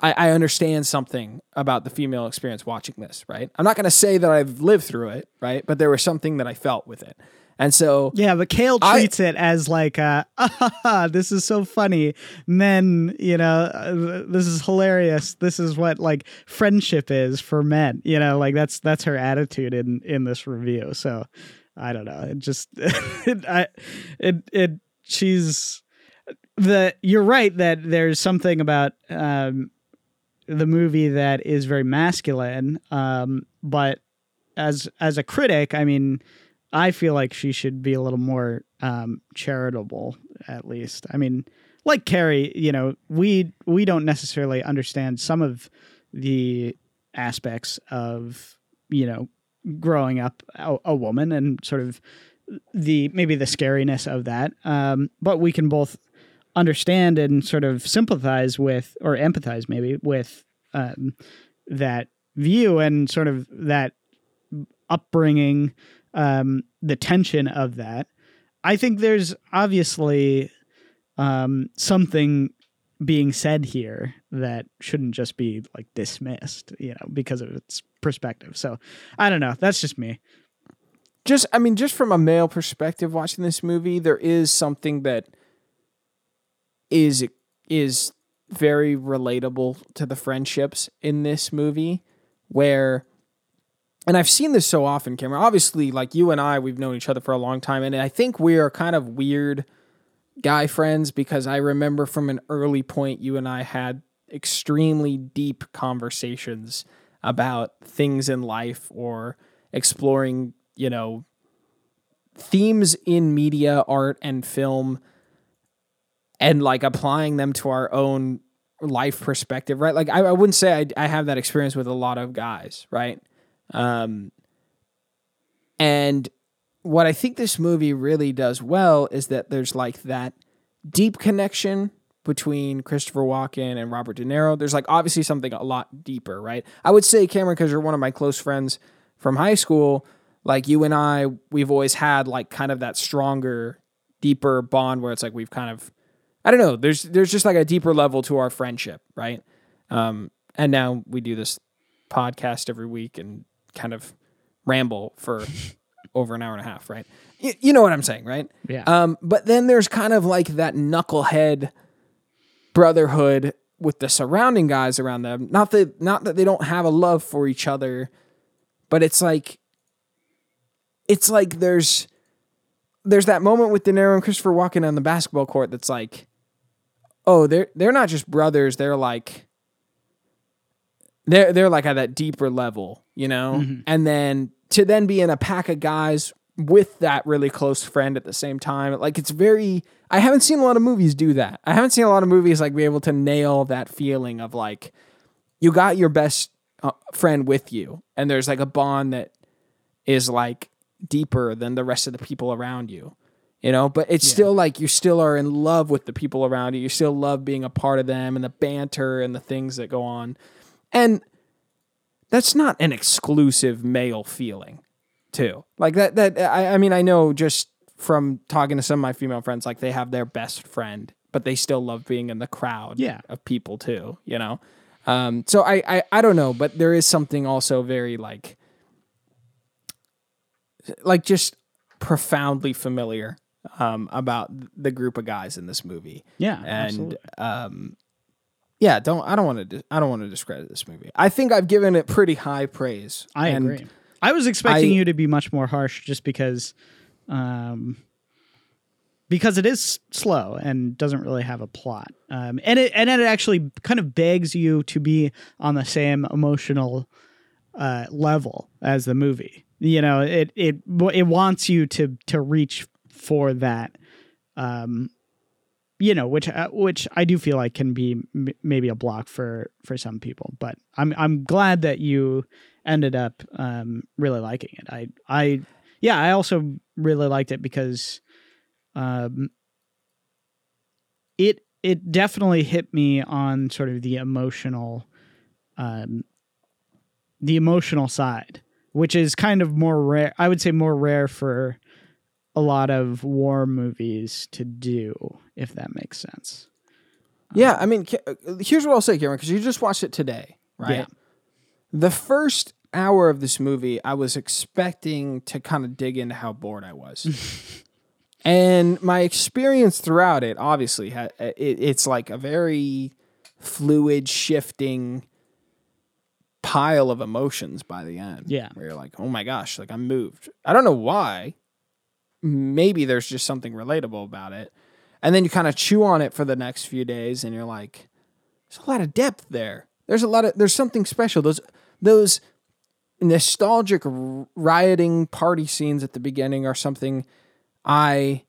Speaker 2: I, I understand something about the female experience watching this, right? I'm not going to say that I've lived through it, right? But there was something that I felt with it. And so
Speaker 1: Yeah, but Kael
Speaker 2: I-
Speaker 1: treats it as like, uh, ah, this is so funny. Men, you know, uh, this is hilarious. This is what like friendship is for men. You know, like that's that's her attitude in in this review. So I don't know. It just it, I it it she's the you're right that there's something about um the movie that is very masculine um but as as a critic i mean i feel like she should be a little more um charitable at least i mean like carrie you know we we don't necessarily understand some of the aspects of you know growing up a, a woman and sort of the maybe the scariness of that. Um but we can both understand and sort of sympathize with or empathize maybe with um, that view and sort of that upbringing um, the tension of that. I think there's obviously um, something being said here that shouldn't just be like dismissed you know because of its perspective. So i don't know. That's just me.
Speaker 2: Just I mean, just from a male perspective, watching this movie, there is something that is is very relatable to the friendships in this movie, where, and I've seen this so often, Cameron. Obviously, like you and I, we've known each other for a long time, and I think we are kind of weird guy friends because I remember from an early point, you and I had extremely deep conversations about things in life or exploring you know, themes in media, art, and film, and like applying them to our own life perspective, right? Like, I, I wouldn't say I, I have that experience with a lot of guys, right? Um, and what I think this movie really does well is that there's like that deep connection between Christopher Walken and Robert De Niro. There's like obviously something a lot deeper, right? I would say, Cameron, because you're one of my close friends from high school, like you and I, we've always had like kind of that stronger, deeper bond where it's like we've kind of, I don't know, there's there's just like a deeper level to our friendship, right? Um, and now we do this podcast every week and kind of ramble for over an hour and a half, right? You, you know what I'm saying, right?
Speaker 1: yeah
Speaker 2: Um, but then there's kind of like that knucklehead brotherhood with the surrounding guys around them. Not that not that they don't have a love for each other, but it's like it's like there's there's that moment with De Niro and Christopher Walken on the basketball court that's like, oh, they're they're not just brothers, they're like they're they're like at that deeper level, you know? Mm-hmm. And then to then be in a pack of guys with that really close friend at the same time, like it's very I haven't seen a lot of movies do that. I haven't seen a lot of movies like be able to nail that feeling of like you got your best uh, friend with you and there's like a bond that is like deeper than the rest of the people around you you know? But it's still like you still are in love with the people around you. You still love being a part of them and the banter and the things that go on. And that's not an exclusive male feeling too like that that i, I mean i know just from talking to some of my female friends like they have their best friend but they still love being in the crowd
Speaker 1: Yeah.
Speaker 2: of people too you know um, so I, I i don't know but there is something also very like like just profoundly familiar um, about the group of guys in this movie
Speaker 1: yeah
Speaker 2: and
Speaker 1: absolutely.
Speaker 2: um yeah don't i don't want to i don't want to discredit this movie i think i've given it pretty high praise
Speaker 1: I agree. I was expecting
Speaker 2: I-
Speaker 1: you to be much more harsh just because Um, because it is slow and doesn't really have a plot. Um, and it and it actually kind of begs you to be on the same emotional uh, level as the movie. You know, it it it wants you to to reach for that. Um, you know, which uh, which I do feel like can be m- maybe a block for for some people, but I'm I'm glad that you ended up um, really liking it. I I yeah, I also really liked it because um, it it definitely hit me on sort of the emotional um, the emotional side, which is kind of more rare. I would say more rare for a lot of war movies to do, if that makes sense.
Speaker 2: Yeah, I mean, here's what I'll say, Cameron, because you just watched it today, right?
Speaker 1: Yeah.
Speaker 2: The first hour of this movie, I was expecting to kind of dig into how bored I was. and my experience throughout it, obviously, ha- uh, it's like a very fluid, shifting pile of emotions by the end.
Speaker 1: Yeah.
Speaker 2: Where you're like, oh my gosh, like I'm moved. I don't know why. Maybe there's just something relatable about it. And then you kind of chew on it for the next few days and you're like, there's a lot of depth there. There's a lot of there's something special. Those those nostalgic rioting party scenes at the beginning are something I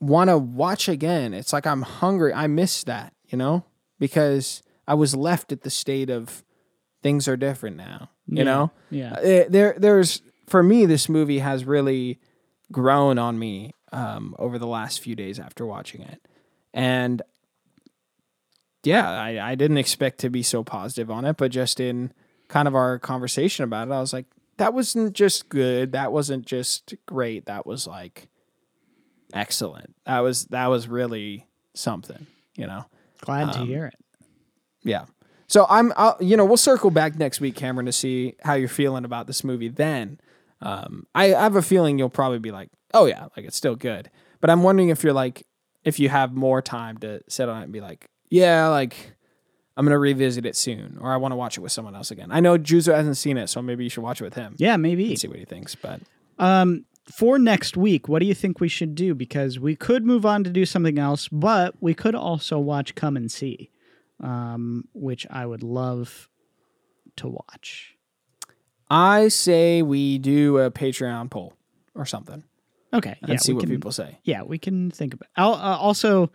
Speaker 2: want to watch again. It's like I'm hungry. I miss that, you know? Because I was left at the state of things are different now, you
Speaker 1: Yeah.
Speaker 2: know?
Speaker 1: Yeah.
Speaker 2: Uh, there there's for me this movie has really grown on me um, over the last few days after watching it and yeah I, I didn't expect to be so positive on it but just in kind of our conversation about it i was like that wasn't just good that wasn't just great that was like excellent that was that was really something you know
Speaker 1: Glad to
Speaker 2: Um,
Speaker 1: hear it.
Speaker 2: yeah. So I'm, I'll, you know, we'll circle back next week, Cameron, to see how you're feeling about this movie. Then, um, I, I have a feeling you'll probably be like, "Oh yeah, like it's still good." But I'm wondering if you're like, if you have more time to sit on it and be like, "Yeah, like I'm gonna revisit it soon," or I want to watch it with someone else again. I know Juzo hasn't seen it, so maybe you should watch it with him
Speaker 1: Yeah, maybe.
Speaker 2: see what he thinks. But
Speaker 1: Um, for next week, what do you think we should do? Because we could move on to do something else, but we could also watch Come and See, um, which I would love to watch.
Speaker 2: I say we do a Patreon poll or something
Speaker 1: Okay,
Speaker 2: and
Speaker 1: yeah,
Speaker 2: see what
Speaker 1: can,
Speaker 2: people say.
Speaker 1: Yeah, we can think about. I'll, uh, also,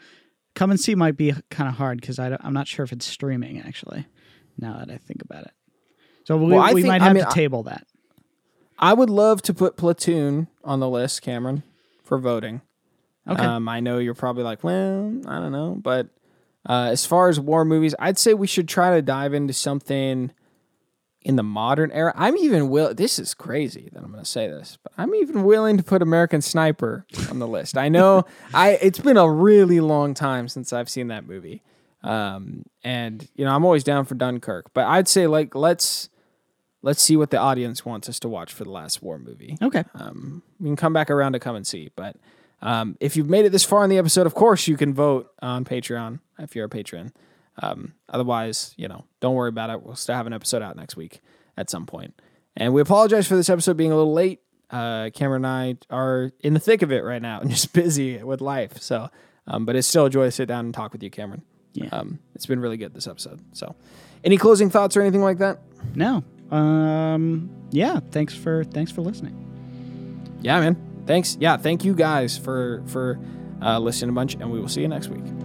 Speaker 1: Come and See might be kind of hard because I'm not sure if it's streaming actually. Now that I think about it, so we,
Speaker 2: Well,
Speaker 1: we
Speaker 2: think-
Speaker 1: might
Speaker 2: I
Speaker 1: have
Speaker 2: mean,
Speaker 1: to table that.
Speaker 2: I would love to put Platoon on the list, Cameron, for voting.
Speaker 1: Okay.
Speaker 2: Um, I know you're probably like, well, I don't know, but uh, as far as war movies, I'd say we should try to dive into something in the modern era. I'm even will. This is crazy that I'm going to say this, but I'm even willing to put American Sniper on the list. I know I. It's been a really long time since I've seen that movie, um, and you know I'm always down for Dunkirk, but I'd say like let's let's see what the audience wants us to watch for the last war movie.
Speaker 1: okay.
Speaker 2: Um, we can come back around to come and see. But um, if you've made it this far in the episode, of course you can vote on Patreon if you're a patron. Um, otherwise, you know, don't worry about it. We'll still have an episode out next week at some point. And we apologize for this episode being a little late. Uh, Cameron and I are in the thick of it right now and just busy with life. So, um, but it's still a joy to sit down and talk with you, Cameron.
Speaker 1: Yeah.
Speaker 2: Um, it's been really good this episode. So, any closing thoughts or anything like that?
Speaker 1: No. Um. Yeah. Thanks for thanks for listening.
Speaker 2: yeah, man. Thanks. Yeah, thank you guys for for uh, listening a bunch, and we will see you next week.